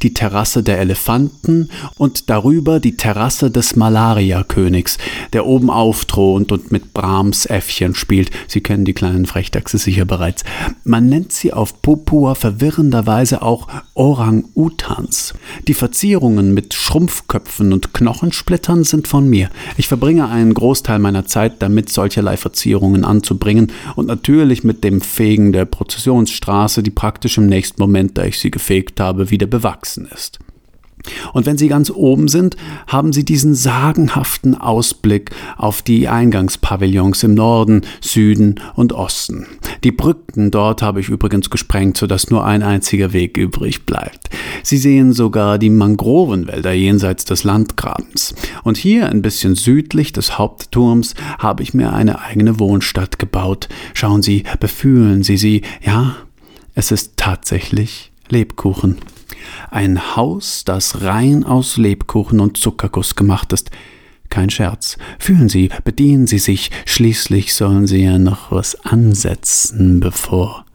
die Terrasse der Elefanten und darüber die Terrasse des Malaria-Königs, der oben aufthront und mit Brahms Äffchen spielt. Sie kennen die kleinen Frechdachse sicher bereits. Man nennt sie auf Papua verwirrenderweise auch Orang-Utans. Die Verzierungen mit Schrumpfköpfen und Knochensplittern sind von mir. Ich verbringe einen Großteil meiner Zeit damit, solcherlei Verzierungen anzubringen und natürlich mit dem Fegen der Prozessionsstraße, die praktisch im nächsten Moment, da ich sie gefegt habe, wieder bewachsen ist. Und wenn Sie ganz oben sind, haben Sie diesen sagenhaften Ausblick auf die Eingangspavillons im Norden, Süden und Osten. Die Brücken dort habe ich übrigens gesprengt, sodass nur ein einziger Weg übrig bleibt. Sie sehen sogar die Mangrovenwälder jenseits des Landgrabens. Und hier, ein bisschen südlich des Hauptturms, habe ich mir eine eigene Wohnstadt gebaut. Schauen Sie, befühlen Sie sie. Ja, es ist tatsächlich Lebkuchen. Ein Haus, das rein aus Lebkuchen und Zuckerguss gemacht ist. Kein Scherz. Fühlen Sie, bedienen Sie sich, schließlich sollen Sie ja noch was ansetzen, bevor.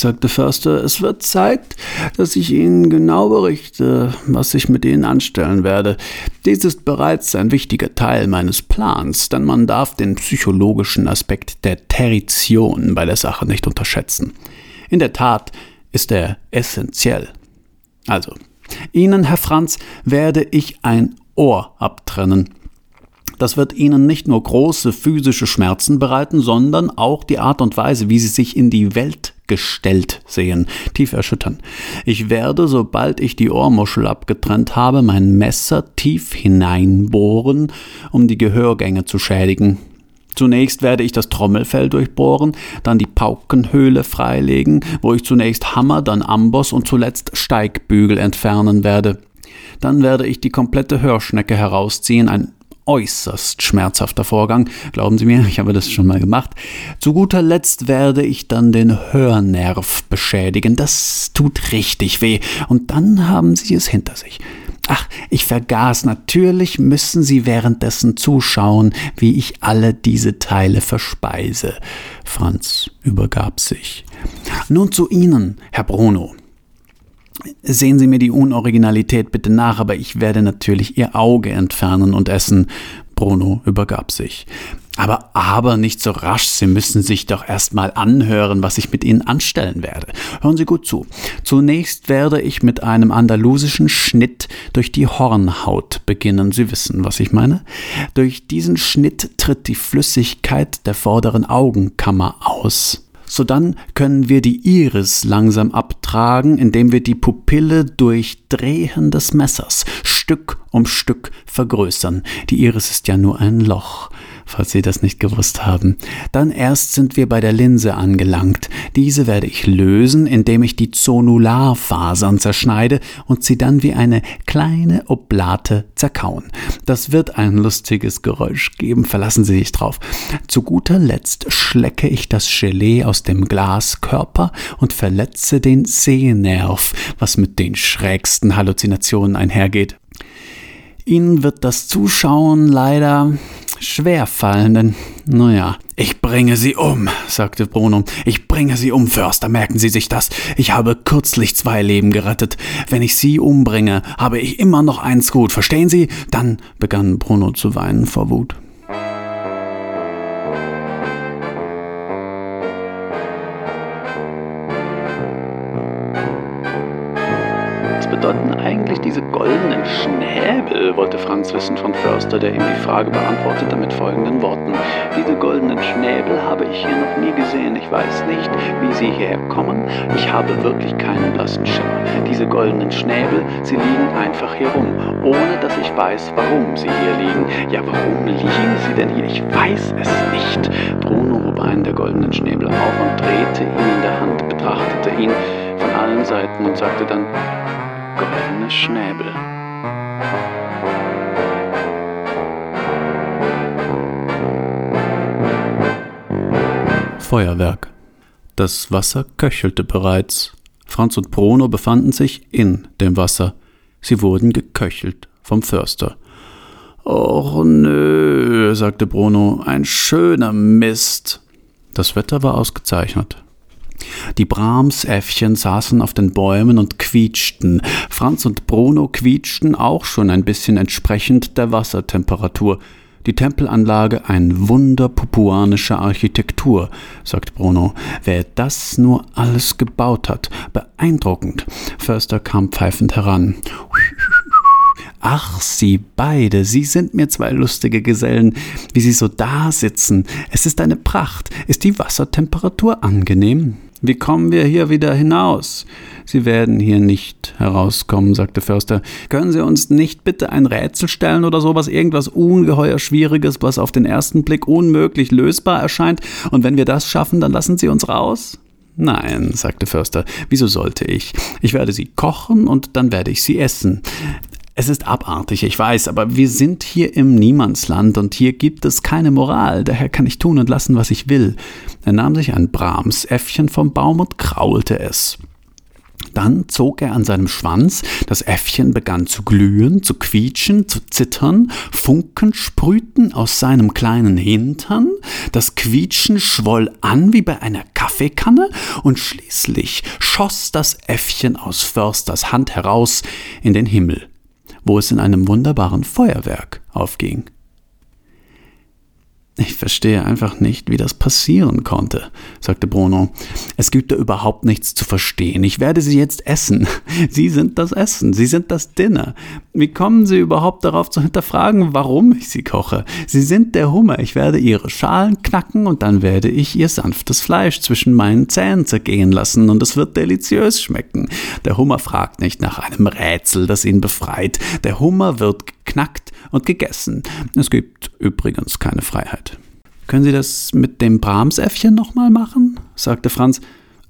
Sagte Förster, es wird Zeit, dass ich Ihnen genau berichte, was ich mit Ihnen anstellen werde. Dies ist bereits ein wichtiger Teil meines Plans, denn man darf den psychologischen Aspekt der Territion bei der Sache nicht unterschätzen. In der Tat ist er essentiell. Also, Ihnen, Herr Franz, werde ich ein Ohr abtrennen. Das wird ihnen nicht nur große physische Schmerzen bereiten, sondern auch die Art und Weise, wie sie sich in die Welt gestellt sehen, tief erschüttern. Ich werde, sobald ich die Ohrmuschel abgetrennt habe, mein Messer tief hineinbohren, um die Gehörgänge zu schädigen. Zunächst werde ich das Trommelfell durchbohren, dann die Paukenhöhle freilegen, wo ich zunächst Hammer, dann Amboss und zuletzt Steigbügel entfernen werde. Dann werde ich die komplette Hörschnecke herausziehen, ein äußerst schmerzhafter Vorgang. Glauben Sie mir, ich habe das schon mal gemacht. Zu guter Letzt werde ich dann den Hörnerv beschädigen. Das tut richtig weh. Und dann haben Sie es hinter sich. Ach, ich vergaß, natürlich müssen Sie währenddessen zuschauen, wie ich alle diese Teile verspeise. Franz übergab sich. Nun zu Ihnen, Herr Bruno. Sehen Sie mir die Unoriginalität bitte nach, aber ich werde natürlich Ihr Auge entfernen und essen. Bruno übergab sich. Aber, aber nicht so rasch, Sie müssen sich doch erst mal anhören, was ich mit Ihnen anstellen werde. Hören Sie gut zu. Zunächst werde ich mit einem andalusischen Schnitt durch die Hornhaut beginnen. Sie wissen, was ich meine? Durch diesen Schnitt tritt die Flüssigkeit der vorderen Augenkammer aus. Sodann können wir die Iris langsam abtragen, indem wir die Pupille durch Drehen des Messers Stück um Stück vergrößern. Die Iris ist ja nur ein Loch falls Sie das nicht gewusst haben. Dann erst sind wir bei der Linse angelangt. Diese werde ich lösen, indem ich die Zonularfasern zerschneide und sie dann wie eine kleine Oblate zerkauen. Das wird ein lustiges Geräusch geben, verlassen Sie sich drauf. Zu guter Letzt schlecke ich das Gelee aus dem Glaskörper und verletze den Sehnerv, was mit den schrägsten Halluzinationen einhergeht. Ihnen wird das Zuschauen leider schwer fallen, denn, naja, ich bringe sie um, sagte Bruno. Ich bringe sie um, Förster, merken Sie sich das. Ich habe kürzlich zwei Leben gerettet. Wenn ich sie umbringe, habe ich immer noch eins gut, verstehen Sie? Dann begann Bruno zu weinen vor Wut. Förster, der ihm die Frage beantwortete mit folgenden Worten. Diese goldenen Schnäbel habe ich hier noch nie gesehen. Ich weiß nicht, wie sie hierher kommen. Ich habe wirklich keinen blassen Schimmer. Diese goldenen Schnäbel, sie liegen einfach hier rum, ohne dass ich weiß, warum sie hier liegen. Ja, warum liegen sie denn hier? Ich weiß es nicht. Bruno hob einen der goldenen Schnäbel auf und drehte ihn in der Hand, betrachtete ihn von allen Seiten und sagte dann, goldene Schnäbel. Feuerwerk. Das Wasser köchelte bereits. Franz und Bruno befanden sich in dem Wasser. Sie wurden geköchelt vom Förster. Och nö, sagte Bruno, ein schöner Mist. Das Wetter war ausgezeichnet. Die Brahmsäffchen saßen auf den Bäumen und quietschten. Franz und Bruno quietschten auch schon ein bisschen entsprechend der Wassertemperatur. Die Tempelanlage ein Wunder papuanischer Architektur, sagt Bruno. Wer das nur alles gebaut hat, beeindruckend. Förster kam pfeifend heran. Ach, Sie beide, Sie sind mir zwei lustige Gesellen, wie Sie so da sitzen. Es ist eine Pracht. Ist die Wassertemperatur angenehm? Wie kommen wir hier wieder hinaus? Sie werden hier nicht herauskommen, sagte Förster. Können Sie uns nicht bitte ein Rätsel stellen oder sowas, irgendwas ungeheuer Schwieriges, was auf den ersten Blick unmöglich lösbar erscheint? Und wenn wir das schaffen, dann lassen Sie uns raus? Nein, sagte Förster, wieso sollte ich? Ich werde sie kochen und dann werde ich sie essen. Es ist abartig, ich weiß, aber wir sind hier im Niemandsland und hier gibt es keine Moral, daher kann ich tun und lassen, was ich will. Er nahm sich ein Brahmsäffchen vom Baum und kraulte es. Dann zog er an seinem Schwanz, das Äffchen begann zu glühen, zu quietschen, zu zittern, Funken sprühten aus seinem kleinen Hintern, das Quietschen schwoll an wie bei einer Kaffeekanne, und schließlich schoss das Äffchen aus Försters Hand heraus in den Himmel wo es in einem wunderbaren Feuerwerk aufging. Ich verstehe einfach nicht, wie das passieren konnte, sagte Bruno. Es gibt da überhaupt nichts zu verstehen. Ich werde Sie jetzt essen. Sie sind das Essen, Sie sind das Dinner. Wie kommen Sie überhaupt darauf zu hinterfragen, warum ich Sie koche? Sie sind der Hummer. Ich werde Ihre Schalen knacken und dann werde ich Ihr sanftes Fleisch zwischen meinen Zähnen zergehen lassen und es wird deliziös schmecken. Der Hummer fragt nicht nach einem Rätsel, das ihn befreit. Der Hummer wird geknackt und gegessen. Es gibt übrigens keine Freiheit. Können Sie das mit dem Brahmsäffchen nochmal machen? sagte Franz.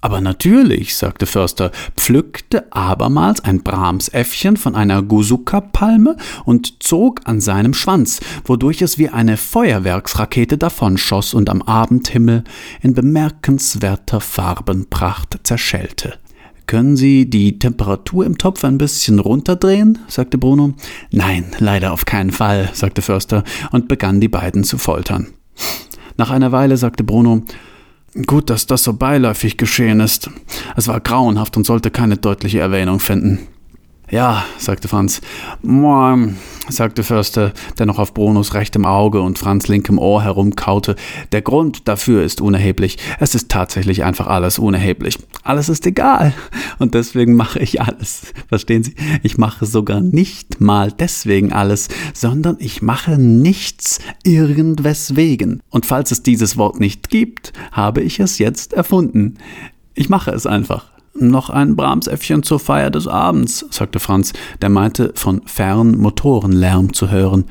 Aber natürlich, sagte Förster, pflückte abermals ein Brahmsäffchen von einer Gusuka-Palme und zog an seinem Schwanz, wodurch es wie eine Feuerwerksrakete davonschoss und am Abendhimmel in bemerkenswerter Farbenpracht zerschellte. Können Sie die Temperatur im Topf ein bisschen runterdrehen? sagte Bruno. Nein, leider auf keinen Fall, sagte Förster und begann die beiden zu foltern. Nach einer Weile sagte Bruno, Gut, dass das so beiläufig geschehen ist. Es war grauenhaft und sollte keine deutliche Erwähnung finden. Ja, sagte Franz. Moin, sagte Förster, der noch auf Brunos rechtem Auge und Franz linkem Ohr herumkaute. Der Grund dafür ist unerheblich. Es ist tatsächlich einfach alles unerheblich. Alles ist egal. Und deswegen mache ich alles. Verstehen Sie? Ich mache sogar nicht mal deswegen alles, sondern ich mache nichts irgendweswegen. Und falls es dieses Wort nicht gibt, habe ich es jetzt erfunden. Ich mache es einfach. Noch ein Brahmsäffchen zur Feier des Abends, sagte Franz, der meinte, von fern Motorenlärm zu hören.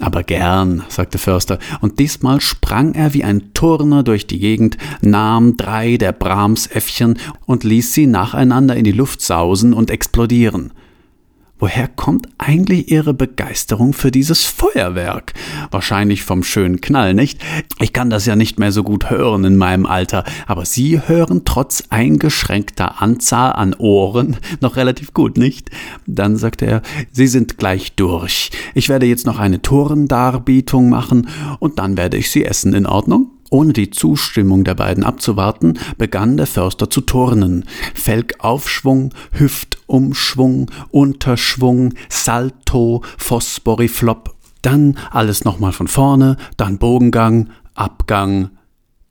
Aber gern, sagte Förster, und diesmal sprang er wie ein Turner durch die Gegend, nahm drei der Brahmsäffchen und ließ sie nacheinander in die Luft sausen und explodieren. Woher kommt eigentlich Ihre Begeisterung für dieses Feuerwerk? Wahrscheinlich vom schönen Knall, nicht? Ich kann das ja nicht mehr so gut hören in meinem Alter, aber Sie hören trotz eingeschränkter Anzahl an Ohren noch relativ gut, nicht? Dann sagte er, Sie sind gleich durch. Ich werde jetzt noch eine Turndarbietung machen und dann werde ich Sie essen, in Ordnung? Ohne die Zustimmung der beiden abzuwarten, begann der Förster zu turnen. Felgaufschwung, Hüftumschwung, Unterschwung, Salto, Phosphoriflop, dann alles nochmal von vorne, dann Bogengang, Abgang.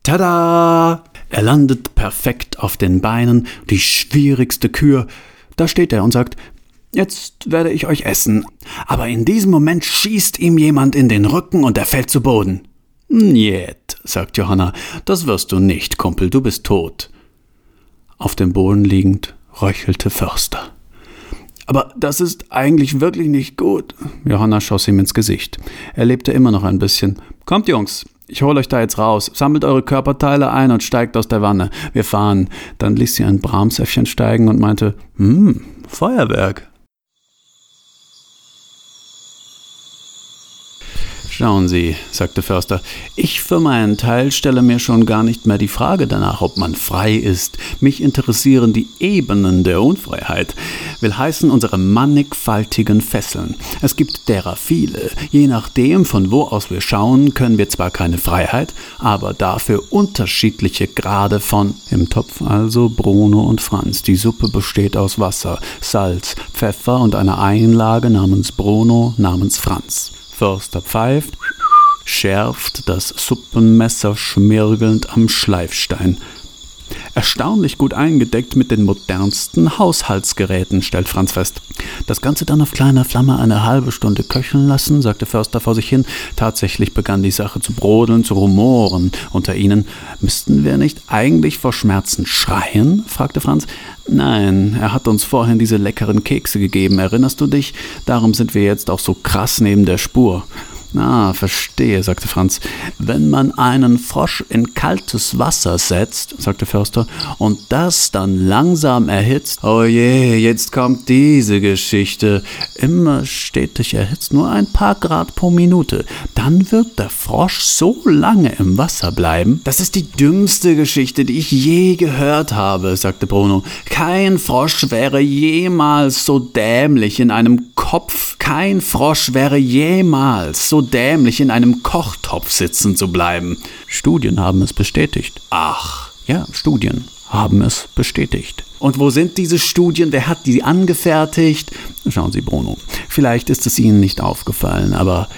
Tada! Er landet perfekt auf den Beinen, die schwierigste Kür. Da steht er und sagt, Jetzt werde ich euch essen. Aber in diesem Moment schießt ihm jemand in den Rücken und er fällt zu Boden. Niet, sagt Johanna, das wirst du nicht, Kumpel, du bist tot. Auf dem Boden liegend röchelte Förster. Aber das ist eigentlich wirklich nicht gut. Johanna schoss ihm ins Gesicht. Er lebte immer noch ein bisschen. Kommt, Jungs, ich hole euch da jetzt raus. Sammelt eure Körperteile ein und steigt aus der Wanne. Wir fahren. Dann ließ sie ein Bramsäffchen steigen und meinte, hm, Feuerwerk. Schauen Sie, sagte Förster, ich für meinen Teil stelle mir schon gar nicht mehr die Frage danach, ob man frei ist. Mich interessieren die Ebenen der Unfreiheit. Will heißen unsere mannigfaltigen Fesseln. Es gibt derer viele. Je nachdem, von wo aus wir schauen, können wir zwar keine Freiheit, aber dafür unterschiedliche Grade von. Im Topf also Bruno und Franz. Die Suppe besteht aus Wasser, Salz, Pfeffer und einer Einlage namens Bruno, namens Franz. Förster pfeift, schärft das Suppenmesser schmirgelnd am Schleifstein. Erstaunlich gut eingedeckt mit den modernsten Haushaltsgeräten, stellt Franz fest. Das Ganze dann auf kleiner Flamme eine halbe Stunde köcheln lassen, sagte Förster vor sich hin. Tatsächlich begann die Sache zu brodeln, zu rumoren unter ihnen. Müssten wir nicht eigentlich vor Schmerzen schreien? fragte Franz. Nein, er hat uns vorhin diese leckeren Kekse gegeben, erinnerst du dich? Darum sind wir jetzt auch so krass neben der Spur. Ah, verstehe, sagte Franz. Wenn man einen Frosch in kaltes Wasser setzt, sagte Förster, und das dann langsam erhitzt, oh je, jetzt kommt diese Geschichte, immer stetig erhitzt, nur ein paar Grad pro Minute, dann wird der Frosch so lange im Wasser bleiben. Das ist die dümmste Geschichte, die ich je gehört habe, sagte Bruno. Kein Frosch wäre jemals so dämlich in einem Kopf, kein Frosch wäre jemals so dämlich in einem Kochtopf sitzen zu bleiben. Studien haben es bestätigt. Ach, ja, Studien haben es bestätigt. Und wo sind diese Studien? Wer hat die angefertigt? Schauen Sie, Bruno, vielleicht ist es Ihnen nicht aufgefallen, aber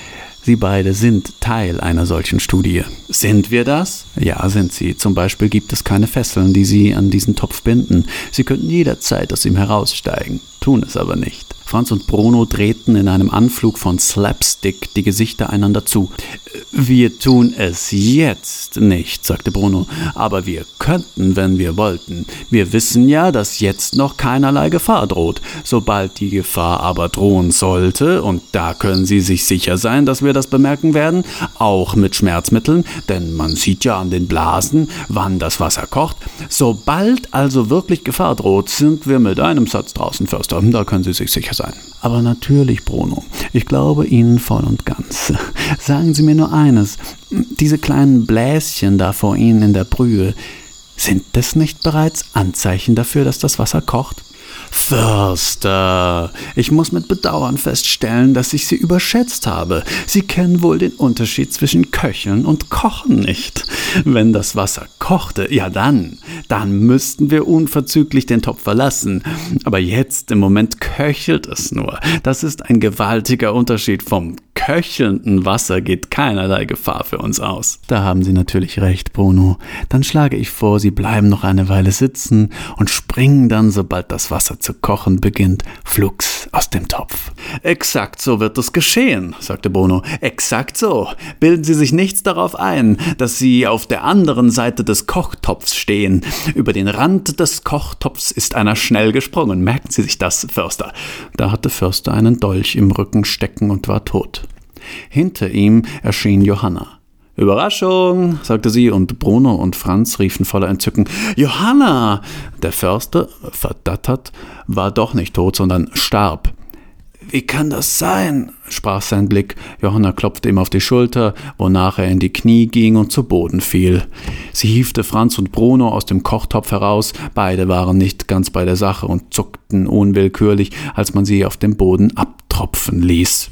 Sie beide sind Teil einer solchen Studie. Sind wir das? Ja, sind Sie. Zum Beispiel gibt es keine Fesseln, die Sie an diesen Topf binden. Sie könnten jederzeit aus ihm heraussteigen, tun es aber nicht. Franz und Bruno drehten in einem Anflug von Slapstick die Gesichter einander zu. Wir tun es jetzt nicht, sagte Bruno, aber wir könnten, wenn wir wollten. Wir wissen ja, dass jetzt noch keinerlei Gefahr droht. Sobald die Gefahr aber drohen sollte, und da können Sie sich sicher sein, dass wir das bemerken werden, auch mit Schmerzmitteln, denn man sieht ja an den Blasen, wann das Wasser kocht. Sobald also wirklich Gefahr droht, sind wir mit einem Satz draußen, Förster. Da können Sie sich sicher sein. Aber natürlich, Bruno, ich glaube Ihnen voll und ganz. Sagen Sie mir nur eines, diese kleinen Bläschen da vor Ihnen in der Brühe, sind das nicht bereits Anzeichen dafür, dass das Wasser kocht? Förster, ich muss mit Bedauern feststellen, dass ich Sie überschätzt habe. Sie kennen wohl den Unterschied zwischen Köcheln und Kochen nicht. Wenn das Wasser kochte, ja dann, dann müssten wir unverzüglich den Topf verlassen. Aber jetzt im Moment köchelt es nur. Das ist ein gewaltiger Unterschied vom köchelnden Wasser geht keinerlei Gefahr für uns aus. Da haben Sie natürlich recht, Bruno. Dann schlage ich vor, Sie bleiben noch eine Weile sitzen und springen dann, sobald das Wasser zu kochen beginnt, flugs aus dem Topf. Exakt so wird es geschehen, sagte Bruno. Exakt so. Bilden Sie sich nichts darauf ein, dass Sie auf der anderen Seite des Kochtopfs stehen. Über den Rand des Kochtopfs ist einer schnell gesprungen. Merken Sie sich das, Förster. Da hatte Förster einen Dolch im Rücken stecken und war tot. Hinter ihm erschien Johanna. Überraschung, sagte sie, und Bruno und Franz riefen voller Entzücken Johanna. Der Förster, verdattert, war doch nicht tot, sondern starb. Wie kann das sein? sprach sein Blick. Johanna klopfte ihm auf die Schulter, wonach er in die Knie ging und zu Boden fiel. Sie hiefte Franz und Bruno aus dem Kochtopf heraus. Beide waren nicht ganz bei der Sache und zuckten unwillkürlich, als man sie auf dem Boden abtropfen ließ.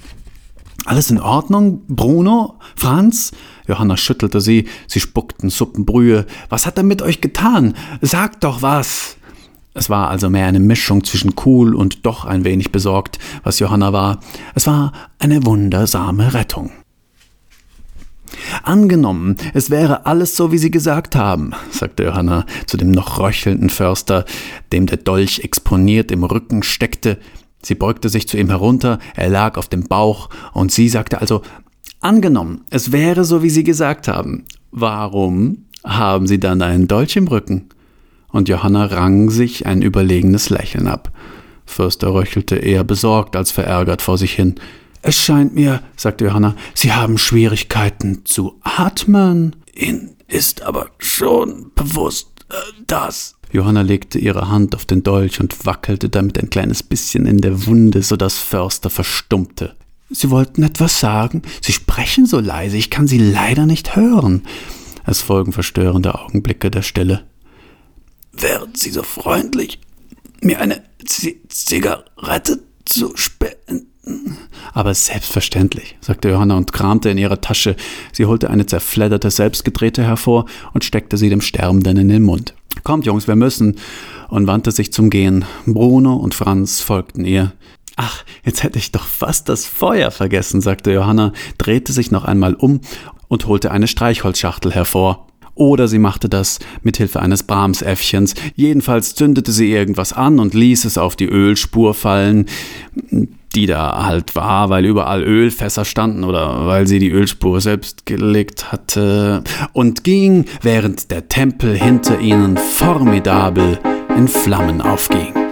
Alles in Ordnung, Bruno? Franz? Johanna schüttelte sie, sie spuckten Suppenbrühe. Was hat er mit euch getan? Sagt doch was! Es war also mehr eine Mischung zwischen cool und doch ein wenig besorgt, was Johanna war. Es war eine wundersame Rettung. Angenommen, es wäre alles so, wie Sie gesagt haben, sagte Johanna zu dem noch röchelnden Förster, dem der Dolch exponiert im Rücken steckte, Sie beugte sich zu ihm herunter, er lag auf dem Bauch, und sie sagte also Angenommen, es wäre so, wie Sie gesagt haben. Warum haben Sie dann einen Dolch im Rücken? Und Johanna rang sich ein überlegenes Lächeln ab. Förster röchelte eher besorgt als verärgert vor sich hin. Es scheint mir, sagte Johanna, Sie haben Schwierigkeiten zu atmen. Ihnen ist aber schon bewusst, äh, dass Johanna legte ihre Hand auf den Dolch und wackelte damit ein kleines bisschen in der Wunde, so dass Förster verstummte. Sie wollten etwas sagen? Sie sprechen so leise, ich kann Sie leider nicht hören. Es folgen verstörende Augenblicke der Stille. Wären Sie so freundlich, mir eine Z Zigarette zu spenden? Aber selbstverständlich, sagte Johanna und kramte in ihrer Tasche. Sie holte eine zerfledderte Selbstgedrehte hervor und steckte sie dem Sterbenden in den Mund. Kommt, Jungs, wir müssen, und wandte sich zum Gehen. Bruno und Franz folgten ihr. Ach, jetzt hätte ich doch fast das Feuer vergessen, sagte Johanna, drehte sich noch einmal um und holte eine Streichholzschachtel hervor. Oder sie machte das mit Hilfe eines Brahmsäffchens. Jedenfalls zündete sie irgendwas an und ließ es auf die Ölspur fallen die da halt war, weil überall Ölfässer standen oder weil sie die Ölspur selbst gelegt hatte und ging, während der Tempel hinter ihnen formidabel in Flammen aufging.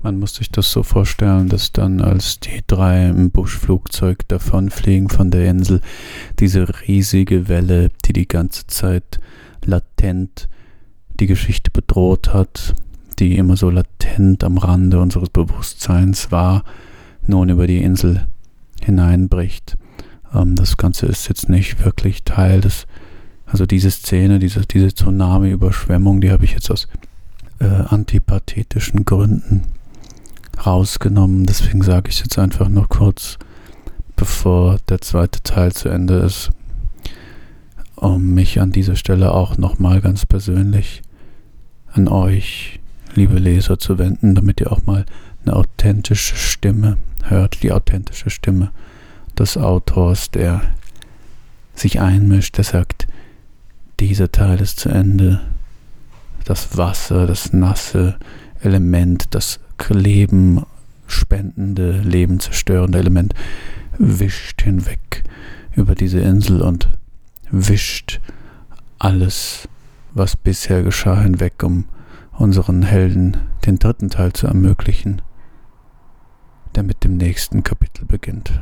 Man muss sich das so vorstellen, dass dann, als die drei im Buschflugzeug davonfliegen von der Insel, diese riesige Welle, die die ganze Zeit latent die Geschichte bedroht hat, die immer so latent am Rande unseres Bewusstseins war, nun über die Insel hineinbricht. Ähm, das Ganze ist jetzt nicht wirklich Teil des, also diese Szene, diese, diese Tsunami-Überschwemmung, die habe ich jetzt aus äh, antipathetischen Gründen rausgenommen. Deswegen sage ich jetzt einfach noch kurz, bevor der zweite Teil zu Ende ist, um mich an dieser Stelle auch nochmal ganz persönlich an euch, liebe Leser, zu wenden, damit ihr auch mal eine authentische Stimme hört, die authentische Stimme des Autors, der sich einmischt, der sagt, dieser Teil ist zu Ende. Das Wasser, das nasse Element, das Leben spendende, Leben zerstörende Element wischt hinweg über diese Insel und wischt alles, was bisher geschah, hinweg, um unseren Helden den dritten Teil zu ermöglichen, der mit dem nächsten Kapitel beginnt.